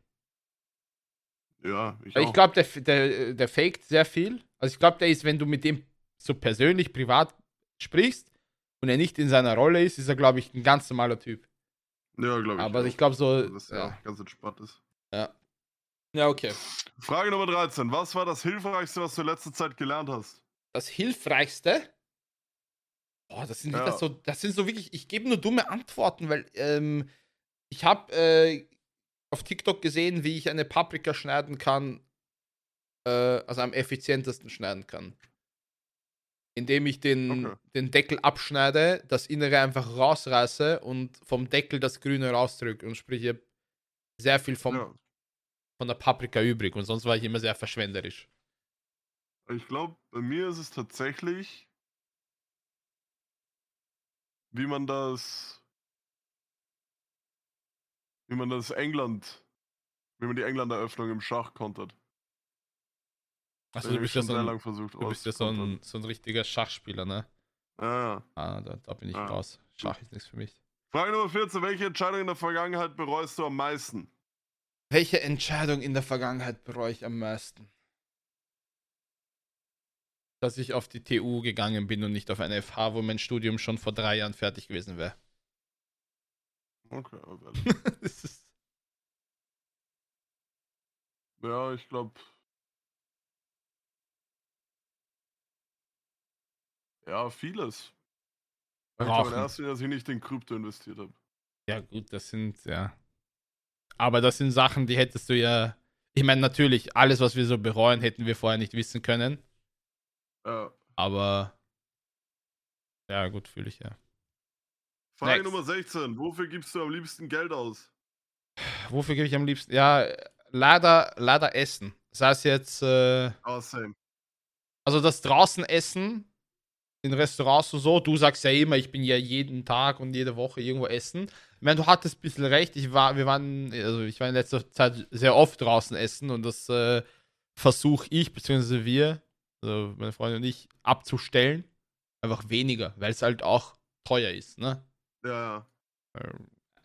Ja, ich Ich glaube, der, der, der faked sehr viel. Also ich glaube, der ist, wenn du mit dem so persönlich, privat sprichst und er nicht in seiner Rolle ist, ist er, glaube ich, ein ganz normaler Typ. ja, glaube ich. Aber auch. ich glaube so. Dass er Ja. auch ganz entspannt ist. ja. Ja, okay. Frage Nummer 13. Was war das Hilfreichste, was du in letzter Zeit gelernt hast? Das Hilfreichste. Boah, das sind, Ja. wieder so, das sind so wirklich, ich gebe nur dumme Antworten, weil ähm, ich habe äh, auf TikTok gesehen, wie ich eine Paprika schneiden kann, äh, also am effizientesten schneiden kann. Indem ich den, Okay. den Deckel abschneide, das Innere einfach rausreiße und vom Deckel das Grüne rausdrücke und sprich, ich sehr viel vom, Ja. von der Paprika übrig und sonst war ich immer sehr verschwenderisch. Ich glaube, bei mir ist es tatsächlich, wie man das, wie man das England, wie man die England-Eröffnung im Schach kontert. Also Den du bist ich ja so ein, versucht du bist ja so ein, so ein richtiger Schachspieler, ne? Ah. Ah, da, da bin ich Ah. raus. Schach ist nichts für mich. Frage Nummer 14. Welche Entscheidung in der Vergangenheit bereust du am meisten? Welche Entscheidung in der Vergangenheit bereue ich am meisten? Dass ich auf die TU gegangen bin und nicht auf eine FH, wo mein Studium schon vor drei Jahren fertig gewesen wäre. Okay, aber Das ist- ja, ich glaube. Ja, vieles. Ich erster Linie, dass ich nicht in Krypto investiert habe. ja, gut, das sind, ja. Aber das sind Sachen, die hättest du ja. Ich meine, natürlich, alles, was wir so bereuen, hätten wir vorher nicht wissen können. Ja. Aber. Ja, gut, fühle ich ja. Frage Next. Nummer 16. Wofür gibst du am liebsten Geld aus? Wofür gebe ich am liebsten? Ja, leider, leider Essen. Das heißt jetzt. Äh, Ah, same. Also das draußen essen in Restaurants und so, du sagst ja immer, ich bin ja jeden Tag und jede Woche irgendwo essen. Ich meine, du hattest ein bisschen recht, ich war, wir waren, also ich war in letzter Zeit sehr oft draußen essen und das äh, versuche ich, beziehungsweise wir, also meine Freundin und ich, abzustellen. Einfach weniger, weil es halt auch teuer ist, ne? Ja, ja. Äh,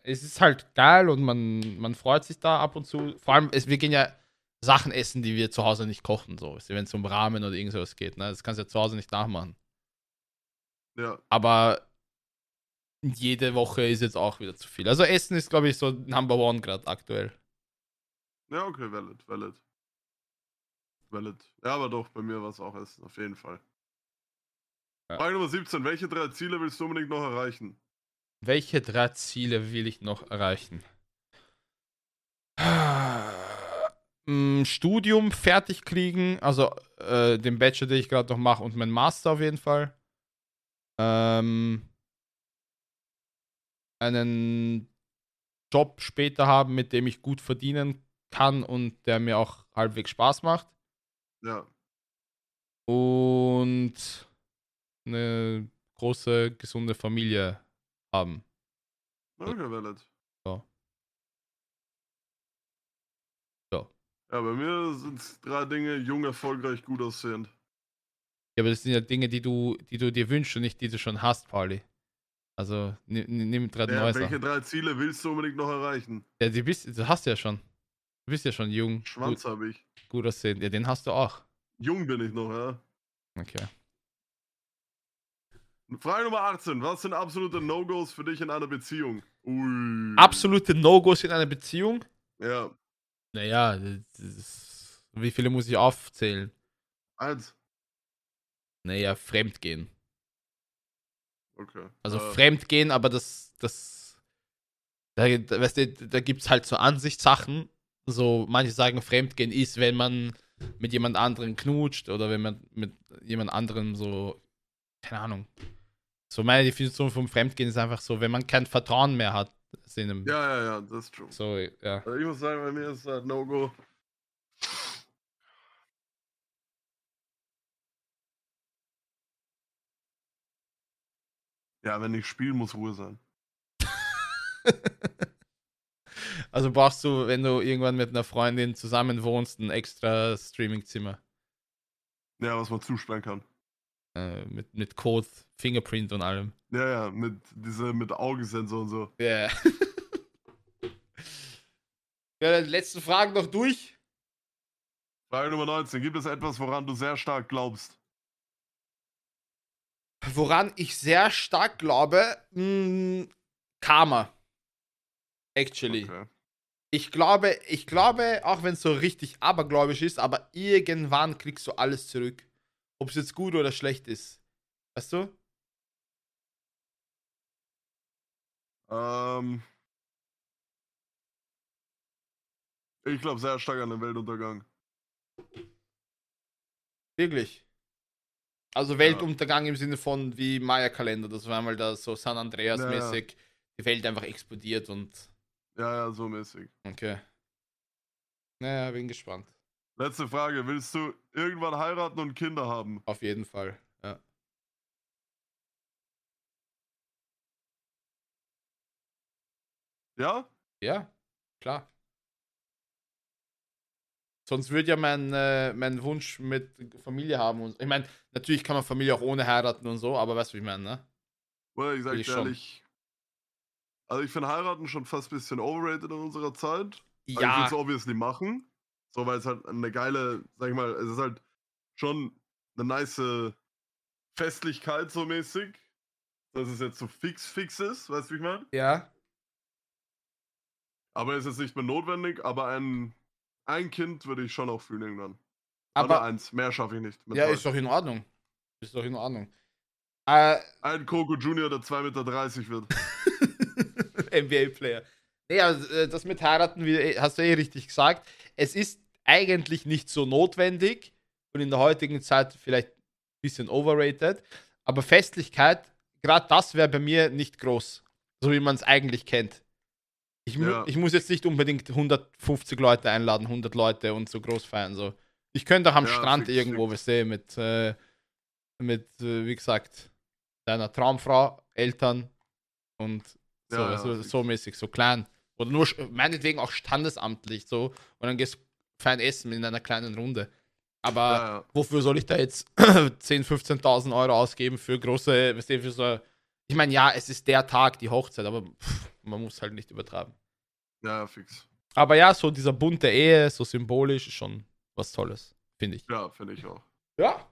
Es ist halt geil und man, man freut sich da ab und zu. Vor allem, es, wir gehen ja Sachen essen, die wir zu Hause nicht kochen, so. Wenn es um Ramen oder irgend sowas geht, ne? Das kannst du ja zu Hause nicht nachmachen. Ja, Aber jede Woche ist jetzt auch wieder zu viel. Also Essen ist, glaube ich, so Number One gerade aktuell. ja, okay, valid, valid. Valid. Ja, aber doch, bei mir war es auch Essen, auf jeden Fall. Ja. Frage Nummer 17. Welche drei Ziele willst du unbedingt noch erreichen? Welche drei Ziele will ich noch erreichen? Mm, Studium fertig kriegen, also äh, den Bachelor, den ich gerade noch mache und mein Master auf jeden Fall. Ähm, einen Job später haben, mit dem ich gut verdienen kann und der mir auch halbwegs Spaß macht. Ja. Und eine große, gesunde Familie haben. Okay, valid. Ja. Ja, bei mir sind es drei Dinge, jung, erfolgreich, gut aussehend. Ja, aber das sind ja Dinge, die du, die du dir wünschst und nicht die du schon hast, Pauli. Also nimm, drei Ja, neue welche drei Ziele willst du unbedingt noch erreichen? Ja, die bist, du hast ja schon. Du bist ja schon jung, Schwanz habe ich. gut aussehend. Ja, den hast du auch. Jung bin ich noch, ja. Okay. Frage Nummer 18. Was sind absolute No-Gos für dich in einer Beziehung? Ui. Absolute No-Gos in einer Beziehung? Ja. Naja, das ist, wie viele muss ich aufzählen? Eins. Naja, Fremdgehen. Okay. Also Äh, Fremdgehen, aber das, das, da, weißt du, da gibt es halt so Ansichtssachen. So, manche sagen, Fremdgehen ist, wenn man mit jemand anderem knutscht oder wenn man mit jemand anderem so, keine Ahnung. So meine Definition vom Fremdgehen ist einfach so, wenn man kein Vertrauen mehr hat. Ja, ja, ja, das ist true. So, ja. Also ich muss sagen, bei mir ist halt No-Go. Ja, wenn ich spiele, muss Ruhe sein. also brauchst du, wenn du irgendwann mit einer Freundin zusammen wohnst, ein extra Streamingzimmer. Ja, was man zusperren kann. Äh, mit, mit Code, Fingerprint und allem. Ja, ja, mit diese mit Augensensor und so. Ja. ja, die letzten Fragen noch durch. Frage Nummer 19. Gibt es etwas, woran du sehr stark glaubst? Woran ich sehr stark glaube, mh, Karma. Actually. Okay. Ich glaube, ich glaube, auch wenn es so richtig abergläubisch ist, aber irgendwann kriegst du alles zurück. Ob es jetzt gut oder schlecht ist. Weißt du? Ähm, ich glaube sehr stark an den Weltuntergang. Wirklich. Also Weltuntergang im Sinne von wie Maya-Kalender. Das war einmal da so San Andreas-mäßig. Die Welt einfach explodiert und. Ja, ja, so mäßig. Okay. Naja, bin gespannt. Letzte Frage. Willst du irgendwann heiraten und Kinder haben? Auf jeden Fall. Ja. Ja? Ja, klar. Sonst würde ja mein, äh, mein Wunsch mit Familie haben. Und, ich meine, natürlich kann man Familie auch ohne heiraten und so, aber weißt du, wie ich meine, ne? Oder ich sag ich schon. ehrlich. Also ich finde heiraten schon fast ein bisschen overrated in unserer Zeit. Also Ich Ja, würde es obviously machen. So, weil es halt eine geile, sag ich mal, es ist halt schon eine nice Festlichkeit so mäßig. Dass es jetzt so fix fix ist, weißt du, wie ich meine? ja. Aber es ist nicht mehr notwendig, aber ein, ein Kind würde ich schon auch fühlen irgendwann. Aber Aber eins, mehr schaffe ich nicht. ja, zwei. ist doch in Ordnung. Ist doch in Ordnung. Äh, Ein Coco Junior, der 2,30 Meter wird. NBA-Player. Nee, also, äh, das mit heiraten, wie, hast du eh richtig gesagt. Es ist eigentlich nicht so notwendig und in der heutigen Zeit vielleicht ein bisschen overrated. Aber Festlichkeit, gerade das wäre bei mir nicht groß. So wie man es eigentlich kennt. Ich, mu Ja. ich muss jetzt nicht unbedingt 150 Leute einladen, 100 Leute und so groß feiern. So. Ich könnte auch am Ja, Strand fix, irgendwo, fix. was sehen, mit, äh, mit äh, wie gesagt, deiner Traumfrau, Eltern und so, Ja, fix. so mäßig, so klein. Oder nur, meinetwegen auch standesamtlich, so. Und dann gehst du fein essen in einer kleinen Runde. Aber wofür soll ich da jetzt 10.000, 15.000 Euro ausgeben für große, weißt du, für so. Ich meine, ja, es ist der Tag, die Hochzeit, aber pff, man muss halt nicht übertreiben. ja, fix. Aber ja, so dieser bunte Ehe, so symbolisch, ist schon was Tolles, finde ich. Ja, finde ich auch. Ja.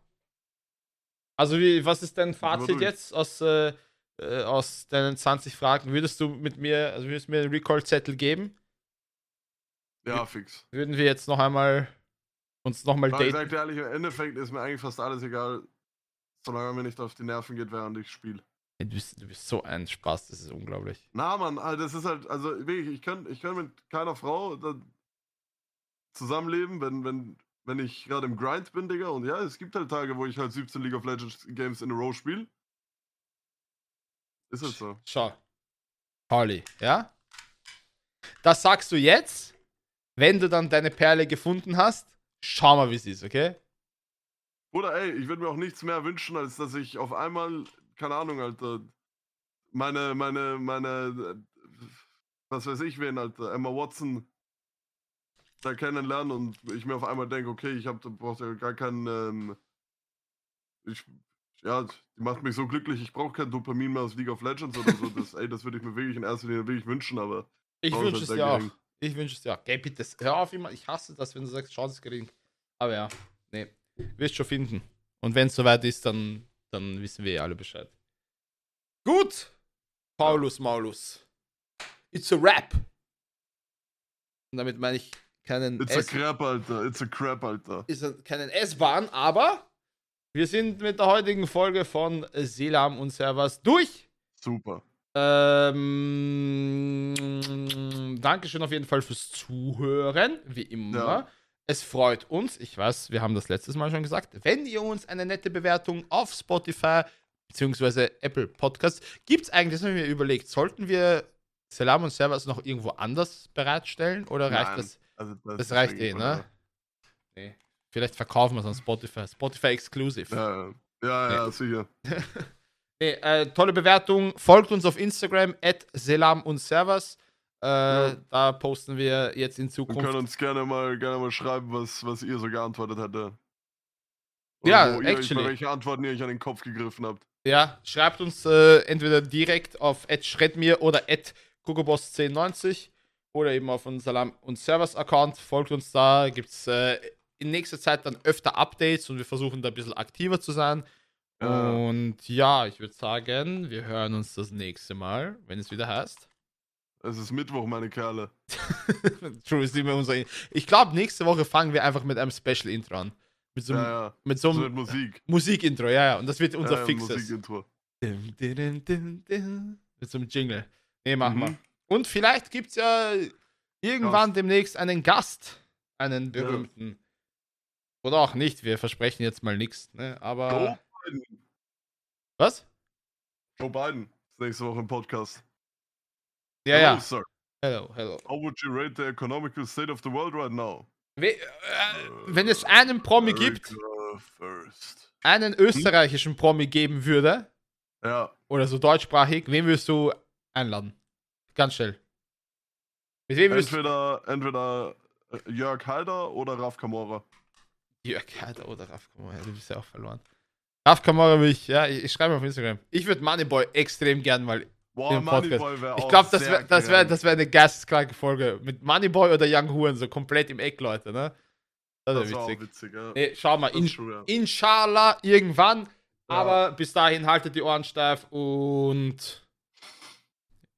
Also, wie, was ist dein Fazit jetzt aus, äh, äh, aus deinen 20 Fragen? Würdest du mit mir, also würdest du mir einen Recall-Zettel geben? Ja, fix. Würden wir jetzt noch einmal uns nochmal Aber ich daten? sag dir ehrlich, im Endeffekt ist mir eigentlich fast alles egal, solange mir nicht auf die Nerven geht, während ich spiele. Du bist, du bist so ein Spaß, das ist unglaublich. Na, Mann, Alter, das ist halt, also wirklich, ich kann, ich kann mit keiner Frau zusammenleben, wenn, wenn, wenn ich gerade im Grind bin, Digga. Und ja, es gibt halt Tage, wo ich halt 17 League of Legends Games in a row spiele. Ist halt so. Schau. Harley, ja? Das sagst du jetzt, wenn du dann deine Perle gefunden hast. Schau mal, wie es ist, okay? Oder ey, ich würde mir auch nichts mehr wünschen, als dass ich auf einmal, keine Ahnung, Alter, meine, meine, meine, was weiß ich wen, Alter, Emma Watson da kennenlernen und ich mir auf einmal denke, okay, ich habe, brauche ja gar keinen, ähm, ich, ja, die macht mich so glücklich, ich brauche kein Dopamin mehr aus League of Legends oder so. Das, ey, das würde ich mir wirklich in erster Linie wirklich wünschen, aber. Ich wünsche ist es dir auch. Ich wünsche es dir auch. Geh bitte, hör auf immer. Ich hasse das, wenn du sagst, Chance ist gering. Aber ja, nee. Wirst schon finden. Und wenn es soweit ist, dann, dann wissen wir eh alle Bescheid. Gut. Paulus Maulus. It's a rap. Und damit meine ich keinen It's a S- crap, Alter. It's a crap, Alter. ist keinen S-Bahn, aber wir sind mit der heutigen Folge von Selam und Servers durch. Super. Ähm, Dankeschön auf jeden Fall fürs Zuhören, wie immer. Ja. Es freut uns, ich weiß, wir haben das letztes Mal schon gesagt, wenn ihr uns eine nette Bewertung auf Spotify bzw. Apple Podcasts gibt es eigentlich, das haben wir mir überlegt, sollten wir Salam und Servers noch irgendwo anders bereitstellen oder reicht Nein, das? Also, Das ist reicht eh, ne? Nee. Vielleicht verkaufen wir es an Spotify. Spotify Exclusive. Ja, ja, ja, sicher. Nee, äh, tolle Bewertung. Folgt uns auf Instagram, at Selam und Servers. Äh, Ja. Da posten wir jetzt in Und Zukunft. können uns gerne mal, gerne mal schreiben, was, was ihr so geantwortet hättet. Ja, wo ihr, actually. Welche Antworten ihr euch an den Kopf gegriffen habt. Ja, schreibt uns äh, entweder direkt auf @schreddmir oder @kokoboss1090 oder eben auf unseren Salam und Servers Account. Folgt uns da. Gibt's äh, in nächster Zeit dann öfter Updates und wir versuchen da ein bisschen aktiver zu sein. Ja. Und ja, ich würde sagen, wir hören uns das nächste Mal, wenn es wieder heißt. Es ist Mittwoch, meine Kerle. True ist immer unser. Ich glaube, nächste Woche fangen wir einfach mit einem Special-Intro an. Mit so einem, Ja, ja. mit so So einem mit Musik. Musik-Intro, ja, ja. Und das wird unser ja, fixes. Musikintro. Dim, dim, dim. Mit so einem Jingle. Nee, machen wir. Mhm. Und vielleicht gibt es ja irgendwann demnächst einen Gast, einen berühmten. Oder auch nicht, wir versprechen jetzt mal nichts, ne? Aber. Joe Biden. Was? Joe Biden. Ist nächste Woche im Podcast. Ja, Hello, ja. Sir. Hello, hello. How would you rate the economical state of the world right now? We, äh, wenn es einen Promi gibt, First. einen österreichischen Promi geben würde, Ja, oder so deutschsprachig, wen würdest du einladen? Ganz schnell. Mit wem du. entweder, entweder äh, Jörg Haider oder Raf Kamora. Jörg Heider oder Raf Kamora, du bist ja auch verloren. Raf Kamora will ich, ja, ich, ich schreibe auf Instagram. Ich würde Moneyboy extrem gern mal. Boah, Im Podcast. Ich glaube, das wäre das wär, das wär eine geisteskranke Folge. Mit Moneyboy oder Young Huren, so komplett im Eck, Leute, ne? Das Das wäre witzig. witzig, ja. Nee, schau mal, Das in, schon, ja. inshallah irgendwann. Ja. Aber bis dahin haltet die Ohren steif und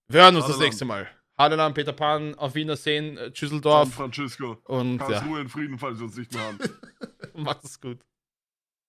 wir hören uns das Hallo, nächste Mal. Hallo Land, Peter Pan, auf Wiedersehen, äh, San Tschüsseldorf Francisco. und ja, Karlsruhe in Frieden, falls wir uns nicht mehr haben. macht es gut.